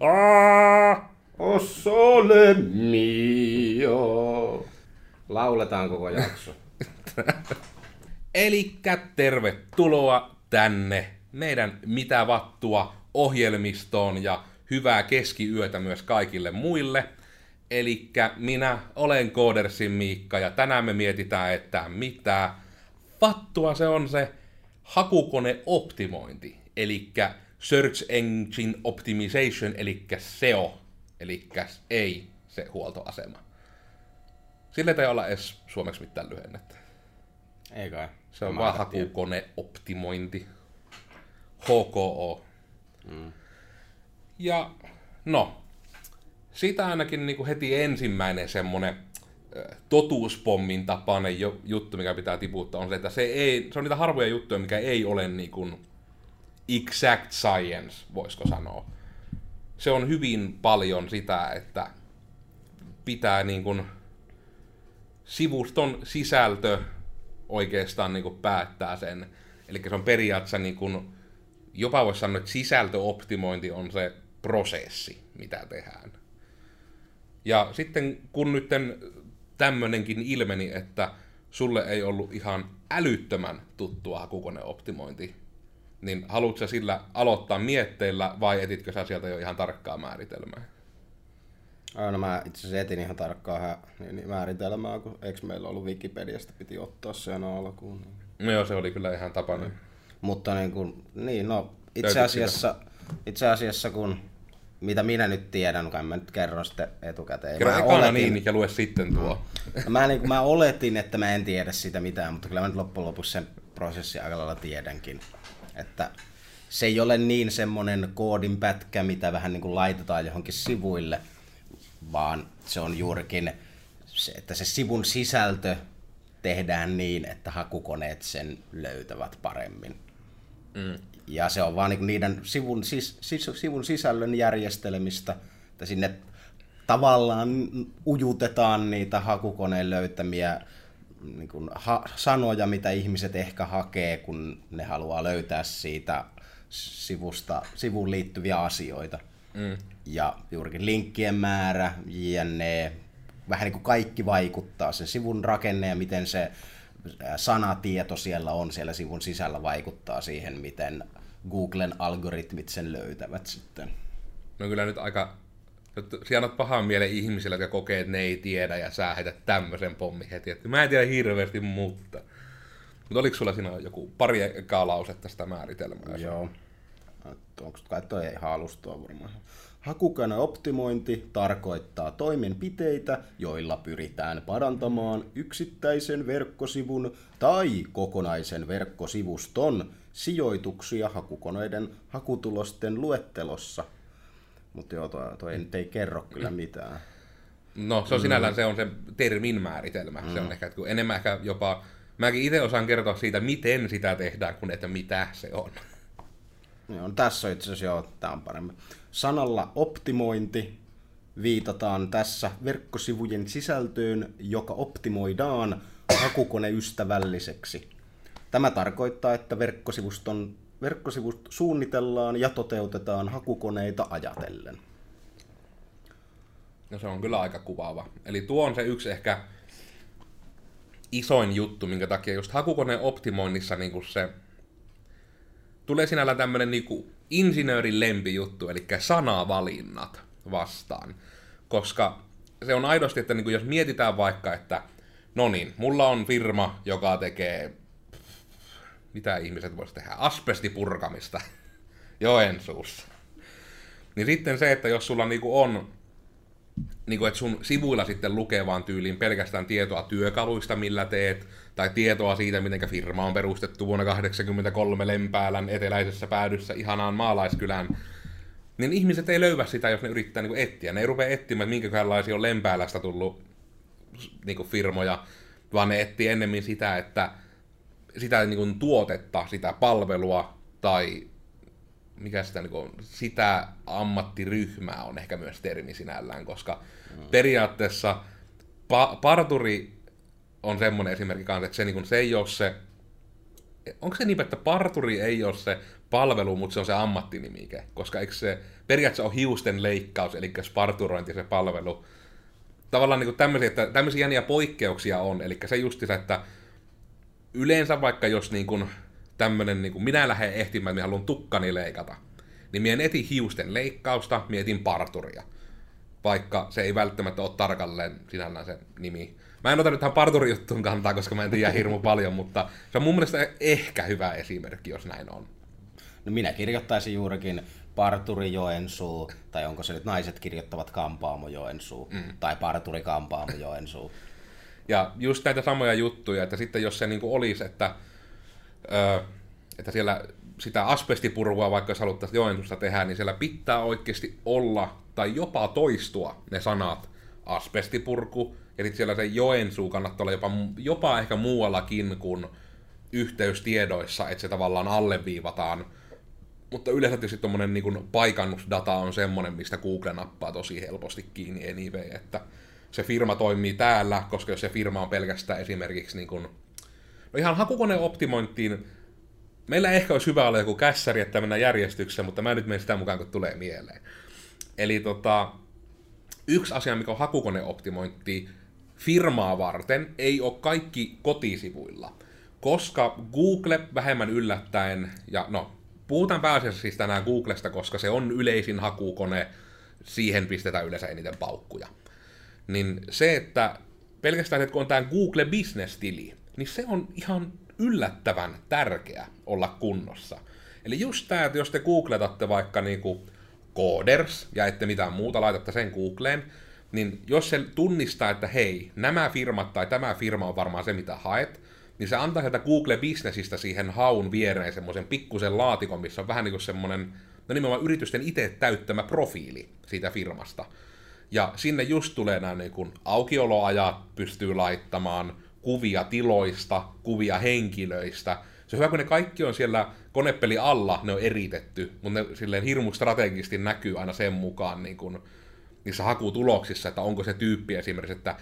Ah, o sole mio. Lauletaan koko jakso. Elikkä tervetuloa tänne meidän Mitä Vattua ohjelmistoon ja hyvää keskiyötä myös kaikille muille. Elikkä minä olen Koodersin Miikka ja tänään me mietitään, että mitä vattua se on se hakukoneoptimointi. Elikkä Search Engine Optimization, eli SEO, eli ei se huoltoasema. Sille ei olla edes suomeksi mitään lyhennettä. Ei kai. Se on vaan hakukoneoptimointi. HKO. Mm. Ja no, siitä ainakin niin kuin heti ensimmäinen semmonen totuuspommin tapainen juttu, mikä pitää tiputtaa, on se, että se, ei, se on niitä harvoja juttuja, mikä ei ole niin kuin exact science, voisiko sanoa. Se on hyvin paljon sitä, että pitää niin kuin sivuston sisältö oikeastaan niin kuin päättää sen. Eli se on periaatteessa niin kuin, jopa voisi sanoa, että sisältöoptimointi on se prosessi, mitä tehdään. Ja sitten kun nyt tämmöinenkin ilmeni, että sulle ei ollut ihan älyttömän tuttua hakukoneoptimointi, niin haluatko sillä aloittaa mietteillä vai etitkö sä sieltä jo ihan tarkkaa määritelmää? No mä itse asiassa etin ihan tarkkaa niin, niin määritelmää, kun eikö meillä ollut Wikipediasta, piti ottaa se aina alkuun. Niin. No joo, se oli kyllä ihan tapainen. Mutta niin, kuin, niin no, itse asiassa, itse asiassa kun, mitä minä nyt tiedän, kun mä nyt kerro sitten etukäteen. Kerro Mä ekana niin ja lue sitten tuo. No, mä, niin, mä oletin, että mä en tiedä sitä mitään, mutta kyllä mä nyt loppujen lopuksi sen prosessin aika lailla tiedänkin. Että se ei ole niin semmoinen koodin pätkä, mitä vähän niin kuin laitetaan johonkin sivuille, vaan se on juurikin se, että se sivun sisältö tehdään niin, että hakukoneet sen löytävät paremmin. Mm. Ja se on vaan niin niiden sivun, sis, sis, sivun sisällön järjestelemistä, että sinne tavallaan ujutetaan niitä hakukoneen löytämiä niin kuin ha, sanoja, mitä ihmiset ehkä hakee, kun ne haluaa löytää siitä sivusta, sivuun liittyviä asioita. Mm. Ja juurikin linkkien määrä, jne. Vähän niin kuin kaikki vaikuttaa. Se sivun rakenne ja miten se sanatieto siellä on siellä sivun sisällä vaikuttaa siihen, miten Googlen algoritmit sen löytävät sitten. No kyllä nyt aika... Siellä annat pahan mielen ihmisille, jotka kokee, että ne ei tiedä, ja sä heität tämmöisen pommi heti. Että mä en tiedä hirveästi, mutta... Mutta oliko sulla siinä joku pari ekaa lausetta sitä määritelmää? Joo. Onko kai toi ei halustua varmaan. Hakukone optimointi tarkoittaa toimenpiteitä, joilla pyritään parantamaan yksittäisen verkkosivun tai kokonaisen verkkosivuston sijoituksia hakukoneiden hakutulosten luettelossa. Mutta joo, toi, toi nyt ei kerro kyllä mitään. No, se on sinällään se on se termin määritelmä. Mm. Se on ehkä että kun enemmän ehkä jopa... Mäkin itse osaan kertoa siitä, miten sitä tehdään, kun että mitä se on. Joo, no tässä on itse asiassa joo, tämä on paremmin. Sanalla optimointi viitataan tässä verkkosivujen sisältöön, joka optimoidaan hakukoneystävälliseksi. Tämä tarkoittaa, että verkkosivuston, verkkosivut suunnitellaan ja toteutetaan hakukoneita ajatellen. No se on kyllä aika kuvaava. Eli tuo on se yksi ehkä isoin juttu, minkä takia just hakukoneen optimoinnissa niin se tulee sinällä tämmöinen niin insinöörin lempijuttu, eli sanavalinnat vastaan. Koska se on aidosti, että niin jos mietitään vaikka, että no niin, mulla on firma, joka tekee, mitä ihmiset voisi tehdä, asbestipurkamista Joensuussa. Niin sitten se, että jos sulla niinku on, niinku että sun sivuilla sitten lukee vaan tyyliin pelkästään tietoa työkaluista, millä teet, tai tietoa siitä, miten firma on perustettu vuonna 1983 Lempäälän eteläisessä päädyssä ihanaan maalaiskylään, niin ihmiset ei löyvä sitä, jos ne yrittää niinku etsiä. Ne ei rupea etsimään, että minkälaisia on Lempäälästä tullut niinku firmoja, vaan ne etsii ennemmin sitä, että sitä niinku tuotetta, sitä palvelua tai mikä sitä, niin kuin, sitä ammattiryhmää on ehkä myös termi sinällään, koska mm. periaatteessa pa- parturi on semmoinen esimerkki kanssa, että se, niin kuin, se ei ole se, onko se niin, että parturi ei ole se palvelu, mutta se on se ammattinimike. Koska eikö se periaatteessa on hiusten leikkaus, eli sparturointi se palvelu. Tavallaan niin tämmöisiä, että tämmöisiä jäniä poikkeuksia on, eli se justiinsa, että yleensä vaikka jos niin kuin tämmönen, niin kuin minä lähden ehtimään, että haluan tukkani leikata, niin minä etin hiusten leikkausta, mietin parturia. Vaikka se ei välttämättä ole tarkalleen sinällään se nimi. Mä en ota nyt tähän parturijuttuun kantaa, koska mä en tiedä hirmu paljon, mutta se on mun mielestä ehkä hyvä esimerkki, jos näin on. No minä kirjoittaisin juurikin Parturi Joensuu, tai onko se nyt naiset kirjoittavat Kampaamo Joensuu, mm. tai Parturi Kampaamo Joensuu. Ja just näitä samoja juttuja, että sitten jos se niin kuin olisi, että, että siellä sitä asbestipurua, vaikka jos haluttaisiin Joensuusta tehdä, niin siellä pitää oikeasti olla tai jopa toistua ne sanat asbestipurku, ja sitten siellä se Joensuu kannattaa olla jopa, jopa ehkä muuallakin kuin yhteystiedoissa, että se tavallaan alleviivataan. Mutta yleensä tietysti tuommoinen niin paikannusdata on semmoinen, mistä Google nappaa tosi helposti kiinni anyway, että se firma toimii täällä, koska jos se firma on pelkästään esimerkiksi niin kuin, no ihan hakukoneen optimointiin, meillä ehkä olisi hyvä olla joku kässäri, että mennään järjestyksessä, mutta mä nyt menen sitä mukaan, kun tulee mieleen. Eli tota, yksi asia, mikä on hakukoneoptimointi firmaa varten, ei ole kaikki kotisivuilla. Koska Google vähemmän yllättäen, ja no, puhutaan pääasiassa siis tänään Googlesta, koska se on yleisin hakukone, siihen pistetään yleensä eniten paukkuja. Niin se, että pelkästään, että kun on tämä Google Business-tili, niin se on ihan yllättävän tärkeä olla kunnossa. Eli just tämä, että jos te googletatte vaikka niinku Coders ja ette mitään muuta laitatte sen Googleen, niin jos se tunnistaa, että hei, nämä firmat tai tämä firma on varmaan se, mitä haet, niin se antaa sieltä Google Businessista siihen haun viereen semmoisen pikkusen laatikon, missä on vähän niin kuin semmoinen, no nimenomaan yritysten itse täyttämä profiili siitä firmasta. Ja sinne just tulee nämä niin kuin aukioloajat, pystyy laittamaan kuvia tiloista, kuvia henkilöistä. Se on hyvä, kun ne kaikki on siellä konepeli alla, ne on eritetty, mutta ne silleen hirmu strategisesti näkyy aina sen mukaan niin kuin, niissä hakutuloksissa, että onko se tyyppi esimerkiksi, että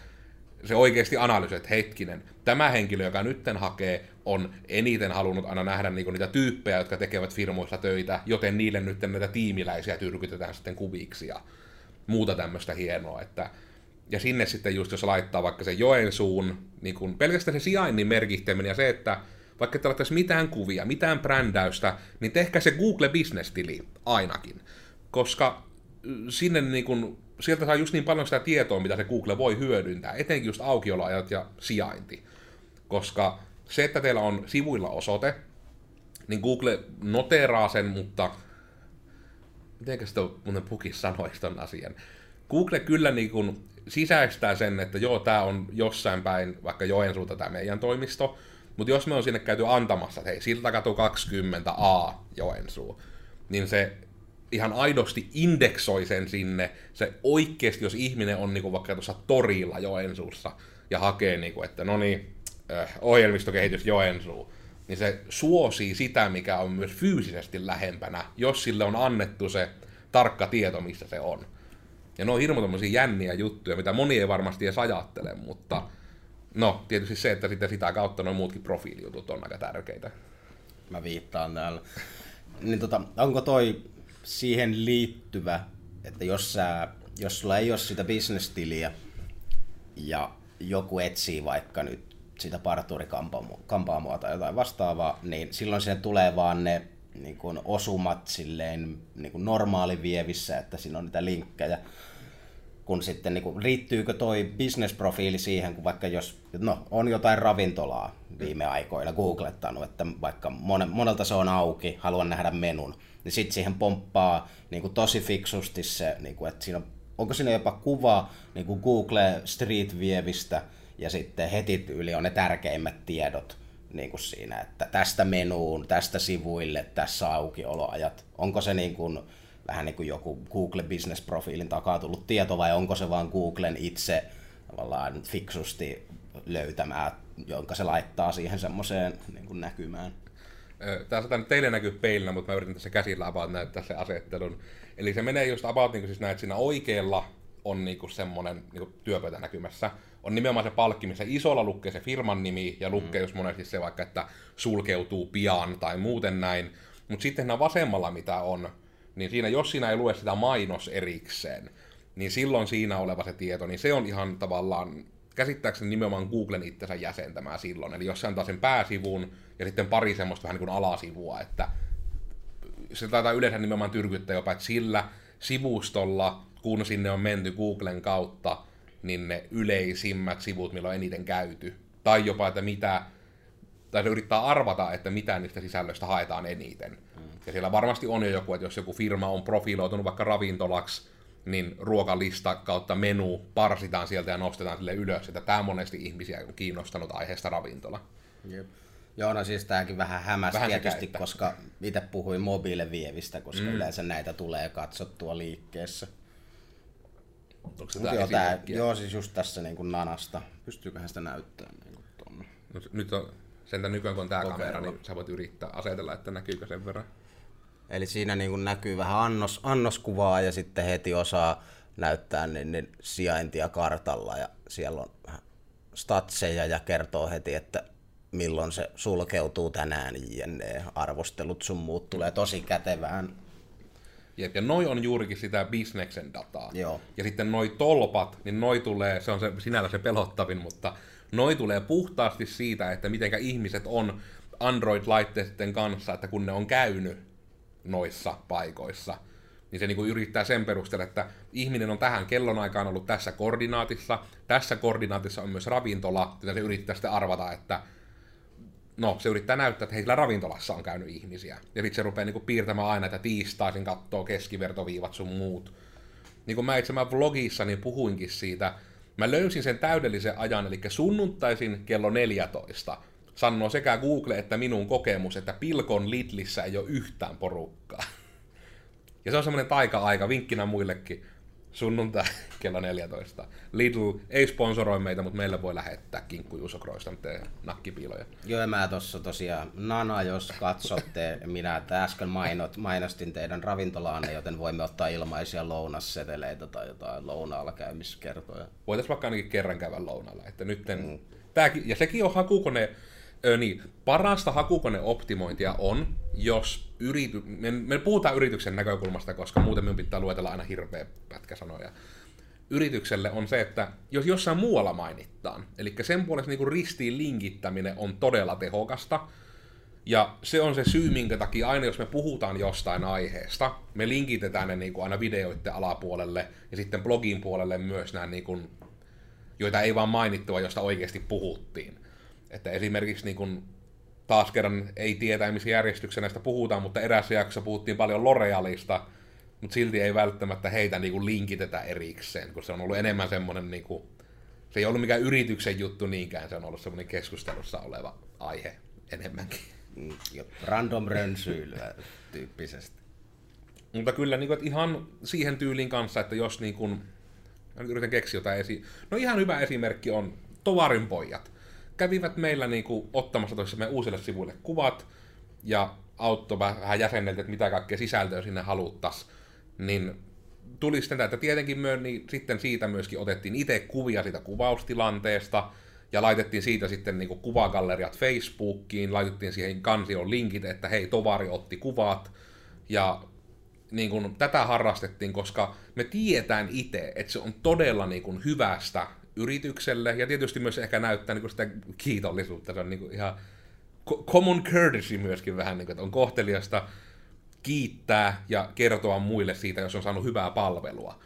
se oikeasti analysoi, että hetkinen, tämä henkilö, joka nytten hakee, on eniten halunnut aina nähdä niinku niitä tyyppejä, jotka tekevät firmoissa töitä, joten niille nyt näitä tiimiläisiä tyrkytetään sitten kuviksi ja muuta tämmöistä hienoa, että ja sinne sitten just jos laittaa vaikka se Joensuun, niin kun pelkästään se sijainnin merkihteminen ja se, että vaikka laittaisi mitään kuvia, mitään brändäystä, niin tehkää se Google Business-tili ainakin. Koska sinne niin kun, sieltä saa just niin paljon sitä tietoa, mitä se Google voi hyödyntää, etenkin just aukioloajat ja sijainti. Koska se, että teillä on sivuilla osoite, niin Google noteraa sen, mutta mitenkä sitä muuten pukis sanoisi ton asian. Google kyllä niin kun sisäistää sen, että joo, tämä on jossain päin, vaikka Joensuuta tämä meidän toimisto, mutta jos me on sinne käyty antamassa, että hei, Siltakatu 20A Joensuu, niin se ihan aidosti indeksoi sen sinne, se oikeasti, jos ihminen on niin kuin vaikka tuossa torilla Joensuussa ja hakee, niin kuin, että no niin, ohjelmistokehitys Joensuu, niin se suosii sitä, mikä on myös fyysisesti lähempänä, jos sille on annettu se tarkka tieto, missä se on. Ja ne on hirmu jänniä juttuja, mitä moni ei varmasti edes ajattele, mutta no, tietysti se, että sitten sitä kautta noin muutkin profiilijutut on aika tärkeitä. Mä viittaan täällä. Niin tota, onko toi siihen liittyvä, että jos, sä, jos sulla ei ole sitä bisnestiliä ja joku etsii vaikka nyt sitä parturikampaamoa tai jotain vastaavaa, niin silloin siihen tulee vaan ne niin kuin osumat silleen niin kuin normaali vievissä, että siinä on niitä linkkejä. Kun sitten niin kuin, riittyykö toi bisnesprofiili siihen, kun vaikka jos no, on jotain ravintolaa viime aikoina googlettanut, että vaikka monelta se on auki, haluan nähdä menun, niin sitten siihen pomppaa niin kuin tosi fiksusti se, niin kuin, että siinä on, onko siinä jopa kuva niin kuin Google Street Vievistä, ja sitten heti yli on ne tärkeimmät tiedot niin kuin siinä, että tästä menuun, tästä sivuille, tässä aukioloajat. Onko se niin kuin, vähän niin kuin joku Google Business-profiilin takaa tullut tieto vai onko se vaan Googlen itse tavallaan fiksusti löytämää, jonka se laittaa siihen semmoiseen niin kuin näkymään? Tämä saattaa nyt teille näkyy peilinä, mutta mä yritän tässä käsillä about näyttää se asettelun. Eli se menee just about niin kuin siis näin, että siinä oikealla on niin kuin semmoinen niin kuin työpöytä näkymässä on nimenomaan se palkki, missä isolla lukee se firman nimi ja lukee mm. just monesti se vaikka, että sulkeutuu pian tai muuten näin. Mutta sitten siinä vasemmalla, mitä on, niin siinä, jos siinä ei lue sitä mainos erikseen, niin silloin siinä oleva se tieto, niin se on ihan tavallaan käsittääkseni nimenomaan Googlen itsensä jäsentämää silloin. Eli jos se antaa sen pääsivun ja sitten pari semmoista vähän niin kuin alasivua, että se taitaa yleensä nimenomaan tyrkyttää jopa, että sillä sivustolla, kun sinne on menty Googlen kautta, niin ne yleisimmät sivut, millä on eniten käyty. Tai jopa, että mitä, tai se yrittää arvata, että mitä niistä sisällöistä haetaan eniten. Mm. Ja siellä varmasti on jo joku, että jos joku firma on profiloitunut vaikka ravintolaksi, niin ruokalista kautta menu parsitaan sieltä ja nostetaan sille ylös, että tämä monesti ihmisiä on kiinnostanut aiheesta ravintola. Jep. Joo, no siis tämäkin vähän hämäs vähän tietysti, koska itse puhuin mobiilevievistä, koska mm. yleensä näitä tulee katsottua liikkeessä. Onko se joo, tää, joo, siis just tässä niin kuin nanasta. Pystyyköhän sitä näyttämään niin kuin tonne? No, nyt on sentään nykyään kun on tämä kamera, niin sä voit yrittää asetella, että näkyykö sen verran. Eli siinä niin kuin näkyy vähän annos, annoskuvaa ja sitten heti osaa näyttää niin, niin sijaintia kartalla ja siellä on statseja ja kertoo heti, että milloin se sulkeutuu tänään, jne. Arvostelut sun muut tulee tosi kätevään. Jep, ja noi on juurikin sitä bisneksen dataa. Joo. Ja sitten noi tolpat, niin noi tulee, se on se, sinällä se pelottavin, mutta noi tulee puhtaasti siitä, että mitenkä ihmiset on Android-laitteiden kanssa, että kun ne on käynyt noissa paikoissa, niin se niin kuin yrittää sen perusteella, että ihminen on tähän kellonaikaan ollut tässä koordinaatissa, tässä koordinaatissa on myös ravintola, ja se yrittää sitten arvata, että no, se yrittää näyttää, että heillä ravintolassa on käynyt ihmisiä. Ja sitten se rupeaa niinku piirtämään aina, että tiistaisin kattoo keskivertoviivat sun muut. Niin kuin mä itse mä vlogissa niin puhuinkin siitä, mä löysin sen täydellisen ajan, eli sunnuntaisin kello 14 sanoo sekä Google että minun kokemus, että Pilkon Lidlissä ei ole yhtään porukkaa. Ja se on semmoinen taika-aika, vinkkinä muillekin sunnuntai kello 14. Lidl ei sponsoroi meitä, mutta meillä voi lähettää kinkkujuusokroista nakkipiiloja. Joo, mä tuossa tosiaan, Nana, jos katsotte, minä äsken mainot, mainostin teidän ravintolaanne, joten voimme ottaa ilmaisia lounasseteleitä tai jotain lounaalla käymiskertoja. Voitaisiin vaikka ainakin kerran käydä lounaalla. Että nytten, mm. tääkin, ja sekin on hakukone, Ö, niin, parasta hakukoneoptimointia on, jos yrity... Me, me puhutaan yrityksen näkökulmasta, koska muuten minun pitää luetella aina hirveä pätkä sanoja. Yritykselle on se, että jos jossain muualla mainitaan, eli sen puolesta niin ristiin linkittäminen on todella tehokasta, ja se on se syy, minkä takia aina jos me puhutaan jostain aiheesta, me linkitetään ne niin kuin aina videoiden alapuolelle ja sitten blogin puolelle myös nämä, niin kuin, joita ei vaan mainittua, josta oikeasti puhuttiin. Että esimerkiksi niin kun, taas kerran ei tietää, missä järjestyksessä näistä puhutaan, mutta erässä jaksossa puhuttiin paljon L'Orealista, mutta silti ei välttämättä heitä niin kuin linkitetä erikseen, kun se on ollut enemmän semmoinen, niin kuin, se ei ollut mikään yrityksen juttu niinkään, se on ollut semmoinen keskustelussa oleva aihe enemmänkin. Mm, random rönsyilyä tyyppisesti. Mutta kyllä niin kuin, ihan siihen tyylin kanssa, että jos niin kuin, yritän keksiä jotain esi... No ihan hyvä esimerkki on Tovarin pojat kävivät meillä niin kuin ottamassa meidän uusille sivuille kuvat ja auttoi vähän jäsenneltä, että mitä kaikkea sisältöä sinne haluttaisiin. Niin tuli sitten että tietenkin myö, niin sitten siitä myöskin otettiin itse kuvia siitä kuvaustilanteesta, ja laitettiin siitä sitten niin kuin kuvagalleriat Facebookiin, laitettiin siihen kansion linkit, että hei, tovari otti kuvat, ja niin kuin, tätä harrastettiin, koska me tietään itse, että se on todella niin kuin, hyvästä yritykselle, ja tietysti myös ehkä näyttää niin kuin sitä kiitollisuutta, se on niin kuin ihan common courtesy myöskin vähän, niin kuin, että on kohteliasta kiittää ja kertoa muille siitä, jos on saanut hyvää palvelua.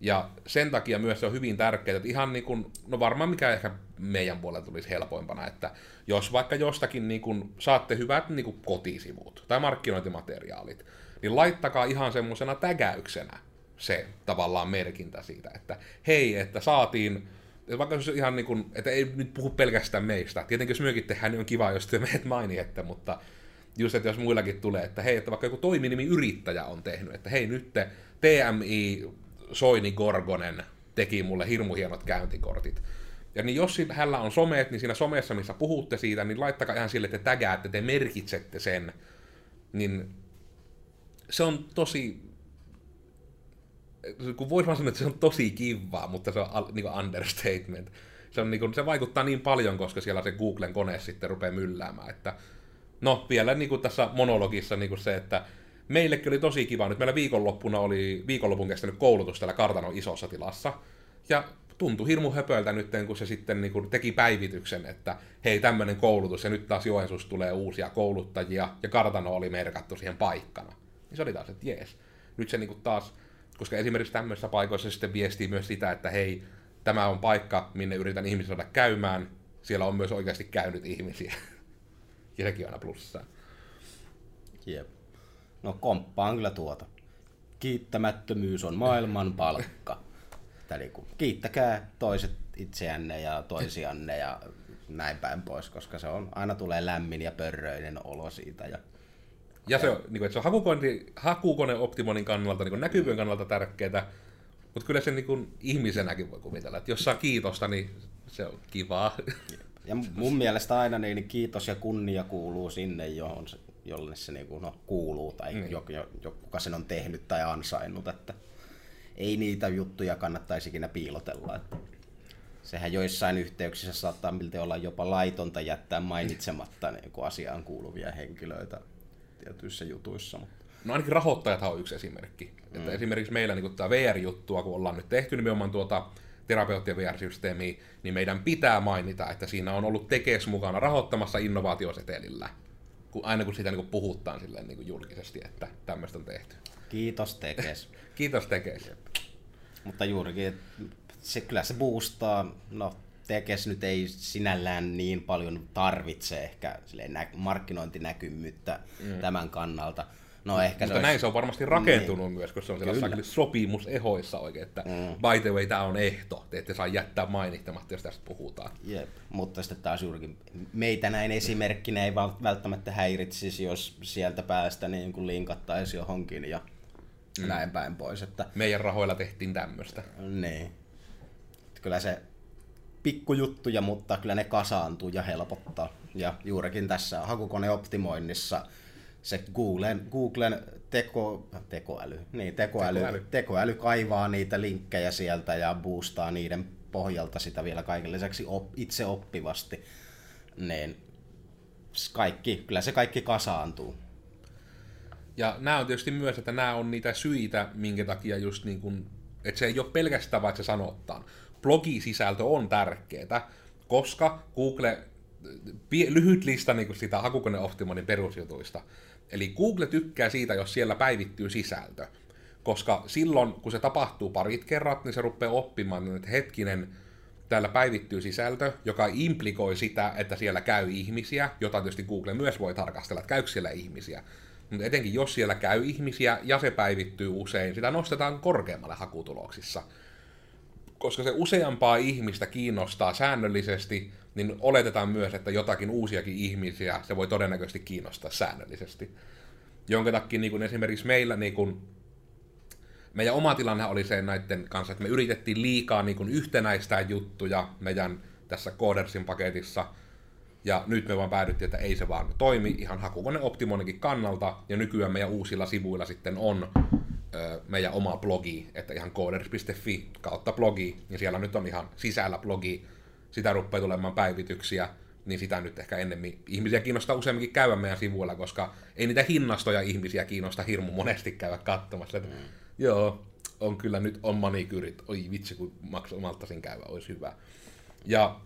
Ja sen takia myös se on hyvin tärkeää, että ihan niin kuin, no varmaan mikä ehkä meidän puolella tulisi helpoimpana, että jos vaikka jostakin niin kuin saatte hyvät niin kuin kotisivut tai markkinointimateriaalit, niin laittakaa ihan semmoisena tägäyksenä se tavallaan merkintä siitä, että hei, että saatiin, vaikka se ihan niin kuin, että ei nyt puhu pelkästään meistä. Tietenkin jos myökin tehdään, niin on kiva, jos te meidät mainiette, mutta just, että jos muillakin tulee, että hei, että vaikka joku toiminimi yrittäjä on tehnyt, että hei, nyt te TMI Soini Gorgonen teki mulle hirmu hienot käyntikortit. Ja niin jos hänellä on someet, niin siinä somessa, missä puhutte siitä, niin laittakaa ihan sille, että te tägäätte, te merkitsette sen. Niin se on tosi kun voisi sanoa, että se on tosi kivaa, mutta se on niin kuin understatement. Se, on, niin kuin, se vaikuttaa niin paljon, koska siellä se Googlen kone sitten rupeaa mylläämään, että No, vielä niin kuin tässä monologissa niin kuin se, että meillekin oli tosi kiva. Nyt meillä viikonloppuna oli viikonlopun kestänyt koulutus täällä kartanon isossa tilassa. Ja tuntui hirmu höpöltä nyt, kun se sitten niin kuin teki päivityksen, että hei, tämmöinen koulutus, ja nyt taas Joensuus tulee uusia kouluttajia, ja kartano oli merkattu siihen paikkana. Niin se oli taas, että jees. Nyt se niin kuin taas, koska esimerkiksi tämmöisissä paikoissa sitten viestii myös sitä, että hei, tämä on paikka, minne yritän ihmisiä saada käymään, siellä on myös oikeasti käynyt ihmisiä. ja sekin on aina plussaa. Jep. No komppaan kyllä tuota. Kiittämättömyys on maailman palkka. Että niin kuin, kiittäkää toiset itseänne ja toisianne ja näin päin pois, koska se on, aina tulee lämmin ja pörröinen olo siitä. Ja, ja se on, niin kuin, että se on hakukone, hakukone optimoinnin kannalta, niin näkyvyyden kannalta tärkeää, mutta kyllä se niin kuin, ihmisenäkin voi kuvitella, että jos saa kiitosta, niin se on kivaa. Ja mun mielestä aina niin kiitos ja kunnia kuuluu sinne, johon se, jolle se niin kuin, no, kuuluu tai mm. joku, joku, kuka sen on tehnyt tai ansainnut. Että ei niitä juttuja kannattaisi ikinä piilotella. Että sehän joissain yhteyksissä saattaa miltä olla jopa laitonta jättää mainitsematta niin kuin asiaan kuuluvia henkilöitä tietyissä jutuissa. Mutta... No ainakin rahoittajat on yksi esimerkki. Mm. Että esimerkiksi meillä niin tämä VR-juttua, kun ollaan nyt tehty nimenomaan tuota terapeuttien VR-systeemiä, niin meidän pitää mainita, että siinä on ollut Tekes mukana rahoittamassa innovaatiosetelillä. Kun, aina kun siitä niin kuin puhutaan silleen niin kuin julkisesti, että tämmöistä on tehty. Kiitos Tekes. Kiitos Tekes. Mutta juurikin, se, kyllä se boostaa, no Tekes nyt ei sinällään niin paljon tarvitse ehkä nä- markkinointinäkymyyttä mm. tämän kannalta. No, ehkä Mutta se olisi... näin se on varmasti rakentunut niin. myös, koska se on siellä sopimusehoissa oikein, että mm. by the way, tämä on ehto, te ette saa jättää mainittamatta, jos tästä puhutaan. Jep, mutta sitten taas juurikin meitä näin esimerkkinä ei välttämättä häiritsisi, jos sieltä päästä niin kuin linkattaisi johonkin ja mm. näin päin pois. Että... Meidän rahoilla tehtiin tämmöistä. Niin. Kyllä se pikkujuttuja, mutta kyllä ne kasaantuu ja helpottaa. Ja juurikin tässä hakukoneoptimoinnissa se Googlen, Googlen teko, tekoäly, niin, tekoäly, tekoäly. tekoäly kaivaa niitä linkkejä sieltä ja boostaa niiden pohjalta sitä vielä kaiken lisäksi op, itse oppivasti. Niin kaikki, kyllä se kaikki kasaantuu. Ja nämä on tietysti myös, että nämä on niitä syitä, minkä takia just niin kuin, että se ei ole pelkästään vaikka se sanottaan. Blogisisältö on tärkeää, koska Google, lyhyt lista niin kuin sitä hakukoneoptimoinnin perusjutuista. Eli Google tykkää siitä, jos siellä päivittyy sisältö. Koska silloin, kun se tapahtuu parit kerrat, niin se rupeaa oppimaan, että hetkinen, täällä päivittyy sisältö, joka implikoi sitä, että siellä käy ihmisiä, jota tietysti Google myös voi tarkastella, että käykö siellä ihmisiä. Mutta etenkin jos siellä käy ihmisiä ja se päivittyy usein, sitä nostetaan korkeammalle hakutuloksissa. Koska se useampaa ihmistä kiinnostaa säännöllisesti, niin oletetaan myös, että jotakin uusiakin ihmisiä se voi todennäköisesti kiinnostaa säännöllisesti. Jonka takia niin esimerkiksi meillä niin kun, meidän oma tilanne oli se näiden kanssa, että me yritettiin liikaa niin kun yhtenäistää juttuja meidän tässä Codersin paketissa, ja nyt me vaan päädyttiin, että ei se vaan toimi. Ihan hakukone optimoinninkin kannalta, ja nykyään meidän uusilla sivuilla sitten on meidän oma blogi, että ihan coders.fi kautta blogi, ja siellä nyt on ihan sisällä blogi, sitä rupeaa tulemaan päivityksiä, niin sitä nyt ehkä ennemmin ihmisiä kiinnostaa useamminkin käydä meidän sivuilla, koska ei niitä hinnastoja ihmisiä kiinnosta hirmu monesti käydä katsomassa. Mm. Joo, on kyllä nyt on manikyrit, oi vitsi kun maksaa malttasin käydä, olisi hyvä. Ja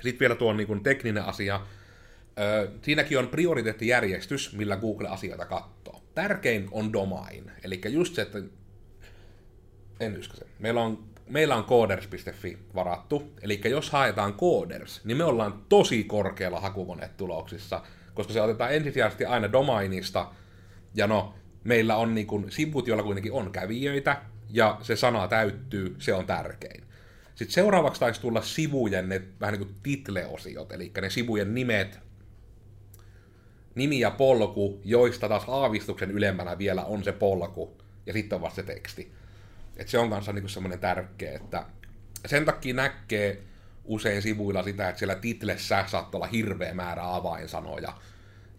sitten vielä tuo niin tekninen asia. Ö, siinäkin on prioriteettijärjestys, millä Google asioita katsoo. Tärkein on domain, eli just se, että en se. Meillä on meillä on coders.fi varattu, eli jos haetaan coders, niin me ollaan tosi korkealla hakukonetuloksissa, koska se otetaan ensisijaisesti aina domainista, ja no, meillä on niin kuin sivut, joilla kuitenkin on kävijöitä, ja se sana täyttyy, se on tärkein. Sitten seuraavaksi taisi tulla sivujen ne vähän niin kuin titleosiot, eli ne sivujen nimet, nimi ja polku, joista taas aavistuksen ylempänä vielä on se polku, ja sitten on vasta se teksti. Et se on kanssa niinku semmoinen tärkeä, että sen takia näkee usein sivuilla sitä, että siellä titlessä saattaa olla hirveä määrä avainsanoja.